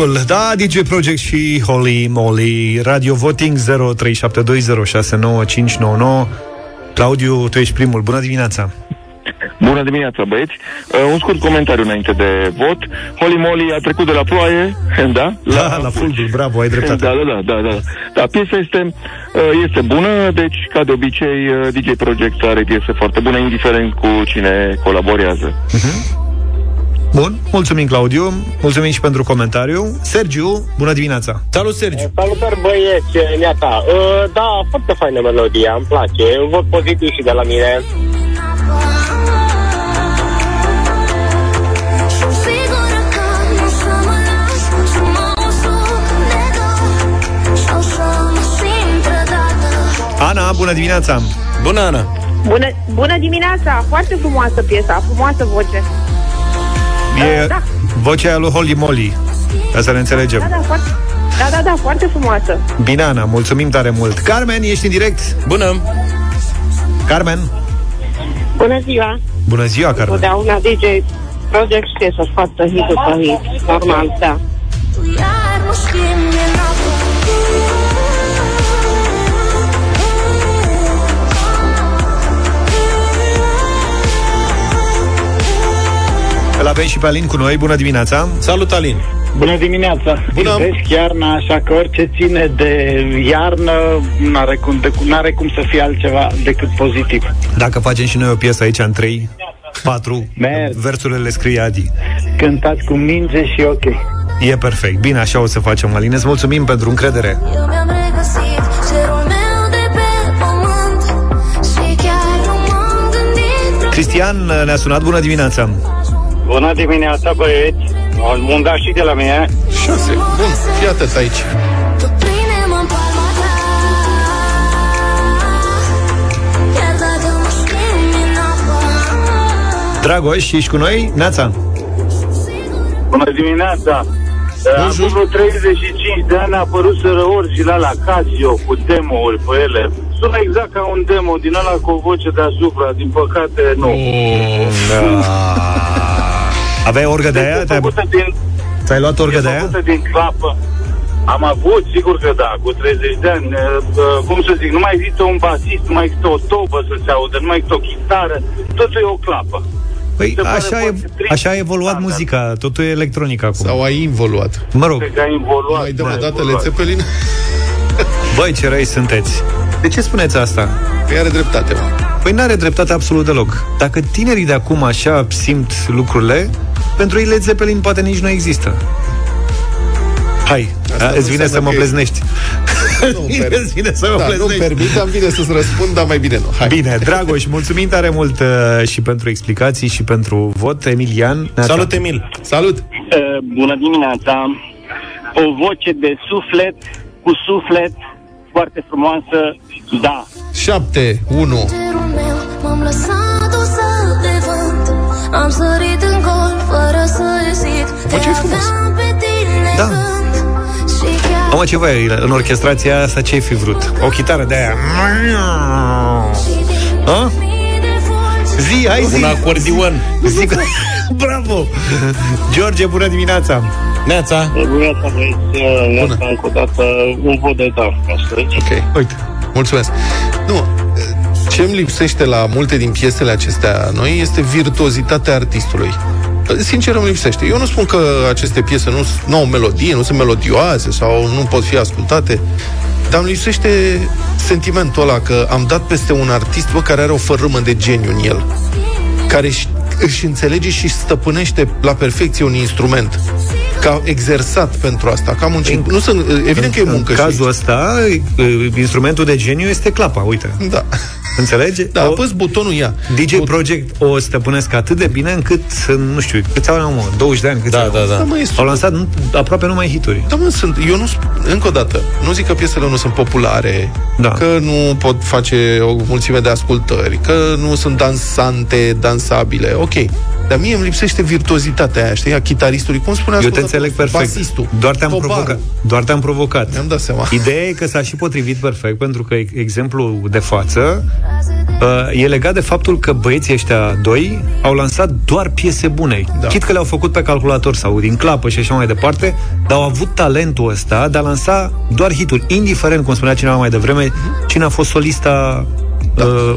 Fulgul, da, DJ Project și Holy Moly Radio Voting 0372069599 Claudiu, tu ești primul, bună dimineața Bună dimineața, băieți. Uh, un scurt comentariu înainte de vot. Holy Moly a trecut de la ploaie, da? La, la fulgul, bravo, ai dreptate Da, da, da, da, da. Da, piesa este, uh, este bună, deci, ca de obicei, uh, DJ Project are piese foarte bune, indiferent cu cine colaborează. Bun, mulțumim Claudiu, mulțumim și pentru comentariu Sergiu, bună dimineața Salut Sergiu Salutări băieți, neata. Uh, da, foarte faină melodia, îmi place. Un vot pozitiv și de la mine. Sunt sigură că nu o să mă las Și mă usuc de dor Și o să mă simt trădată Ana, bună dimineața Bună, Ana Bună, bună dimineața! Foarte frumoasă piesa, frumoasă voce. E da. vocea aia lui Holy Moly Ca să ne înțelegem Da, da, foarte, da, da, da, foarte frumoasă. Bine, Ana, mulțumim tare mult Carmen, ești în direct? Bună Carmen, Bună ziua! Bună ziua, Carmen. Totdeauna DJ Project știe să scoată hit după hit. Normal, da. Iar nu schimbi avem și pe Alin cu noi. Bună dimineața! Salut, Alin! Bună dimineața! Bună. Iubesc iarna, așa că orice ține de iarnă n-are cum, de, n-are cum să fie altceva decât pozitiv. Dacă facem și noi o piesă aici în 3, 4, Merg. versurile le scrie Adi. Cântați cu minge și ok. E perfect. Bine, așa o să facem, Alin. Îți mulțumim pentru încredere. Eu mi-am regăsit cerul meu de pe pământ Și chiar nu m-am gândit Cristian ne-a sunat. Bună dimineața! Bună dimineața, băieți! Un da și de la mine. Șase. Bun, fii atent aici. Prinde-mă în palma ta Chiar dacă mă schimbi înapoi Dragoș, ești cu noi? Neața! Bună dimineața! Acum vreo 35 de ani a apărut sărăori și la la Casio cu demo-uri pe ele. Sună exact ca un demo din ăla cu o voce deasupra, din păcate nu. Aveai orgă de aia? Este Te-ai, făcută din, ți-ai luat orgă e de aia? făcută din clapă. Am avut, sigur că da, cu 30 de ani. Uh, uh, cum să zic, nu mai există un basist, nu mai există o tobă să se audă, nu mai există o chitară, totul e o clapă. Păi Se pare așa, e, foarte trist. așa a evoluat muzica, totul e electronic acum. Sau ai involuat. Mă rog, Cred că a involuat. Mai dăm da, o dată involuat. Led Zeppelin? băi, ce răi sunteți. De ce spuneți asta? Păi are dreptate, mă. Păi n-are dreptate absolut deloc. Dacă tinerii de acum așa simt lucrurile, pentru ei Led Zeppelin poate nici nu există. Hai, Asta a, nu îți vine să înseamnă mă că e- pleznești. Nu, Bine, per- îți vine să mă da, nu pleznești. permit, am bine să-ți răspund, dar mai bine nu. Hai. Bine, Dragoș, mulțumim tare mult uh, și pentru explicații și pentru vot. Emilian, neața. Salut, Emil! Salut! Uh, bună dimineața! O voce de suflet, cu suflet, foarte frumoasă, da. 7, 1. Am sărit în gol fără să ezit Te ce frumos. aveam pe tine Da. gând Și chiar Mamă, ce voi, în orchestrația asta ce ai fi vrut? O chitară de aia. A? Zi, hai zi. Un acordion. Zi. Bravo! George, bună dimineața! Neața! Bună dimineața, băieți! Neața, încă o dată, un vot de da astăzi. Ok. Uite. Mulțumesc. Nu, ce îmi lipsește la multe din piesele acestea noi este virtuozitatea artistului. Sincer îmi lipsește. Eu nu spun că aceste piese nu, nu au melodie, nu sunt melodioase sau nu pot fi ascultate, dar îmi lipsește sentimentul ăla că am dat peste un artist bă, care are o fărâmă de geniu în el, care își, își înțelege și stăpânește la perfecție un instrument ca a exersat pentru asta, ca a muncit. Nu sunt, evident că e muncă În și cazul ăsta, uh, instrumentul de geniu este clapa, uite. Da. Înțelege? Da, apăs butonul ea. DJ Project o stăpânesc atât de bine încât, nu știu, câți au, mă, 20 de ani, câți Da, au? da, da. Da, mă, e Au lansat nu- aproape numai hituri. Da, mă, sunt, eu nu, sp- încă o dată, nu zic că piesele nu sunt populare, Da. că nu pot face o mulțime de ascultări, că nu sunt dansante, dansabile, ok. Dar mie îmi lipsește virtuozitatea aia, știi, a chitaristului, cum spunea Eu te ascultătorul, înțeleg perfect. Basistul, Doar te-am tobarul. provocat. Doar te-am provocat. Mi-am dat seama. Ideea e că s-a și potrivit perfect, pentru că exemplul de față uh, e legat de faptul că băieții ăștia doi au lansat doar piese bune. Da. Chit că le-au făcut pe calculator sau din clapă și așa mai departe, dar au avut talentul ăsta de a lansa doar hituri, indiferent, cum spunea cineva mai devreme, cine a fost solista da. uh,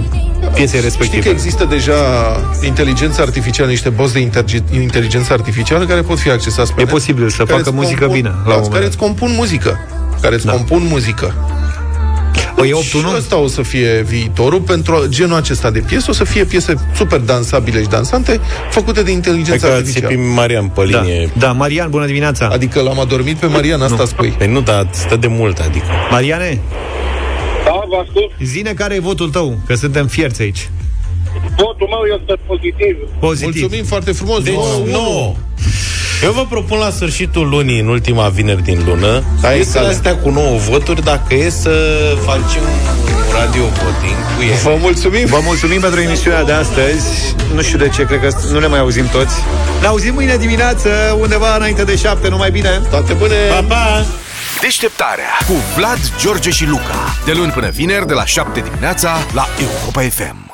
piesei respective. Știi că există deja inteligența artificială, niște boți de interge- inteligență artificială care pot fi accesați pe E net, posibil să care facă îți muzică compun, bine, la un Da, moment care dat. îți compun muzică. Care îți da. compun muzică. Păi e Și ăsta o să fie viitorul pentru genul acesta de piese. O să fie piese super dansabile și dansante, făcute de inteligență Hai că artificială. țipi Marian pe Da. linie. da, Marian, bună dimineața! Adică l-am adormit pe Marian, asta Nu. spui. Păi nu, dar stă de mult, adică. Mariane, Da, vă ascult. zine care e votul tău, că suntem fierți aici. Votul meu este pozitiv. Pozitiv. Mulțumim foarte frumos. Deci, Nouă, unu. nu. Eu vă propun la sfârșitul lunii, în ultima vineri din lună, Hai, piesele sale. astea cu 9 voturi, dacă e să facem un radio voting cu ele. Vă mulțumim. Vă mulțumim pentru emisiunea de astăzi. Nu știu de ce, cred că nu ne mai auzim toți. Ne auzim mâine dimineață, undeva înainte de șapte, numai bine. Toate bune. Pa, pa! Deșteptarea cu Vlad, George și Luca. De luni până vineri, de la 7 dimineața, la Europa FM.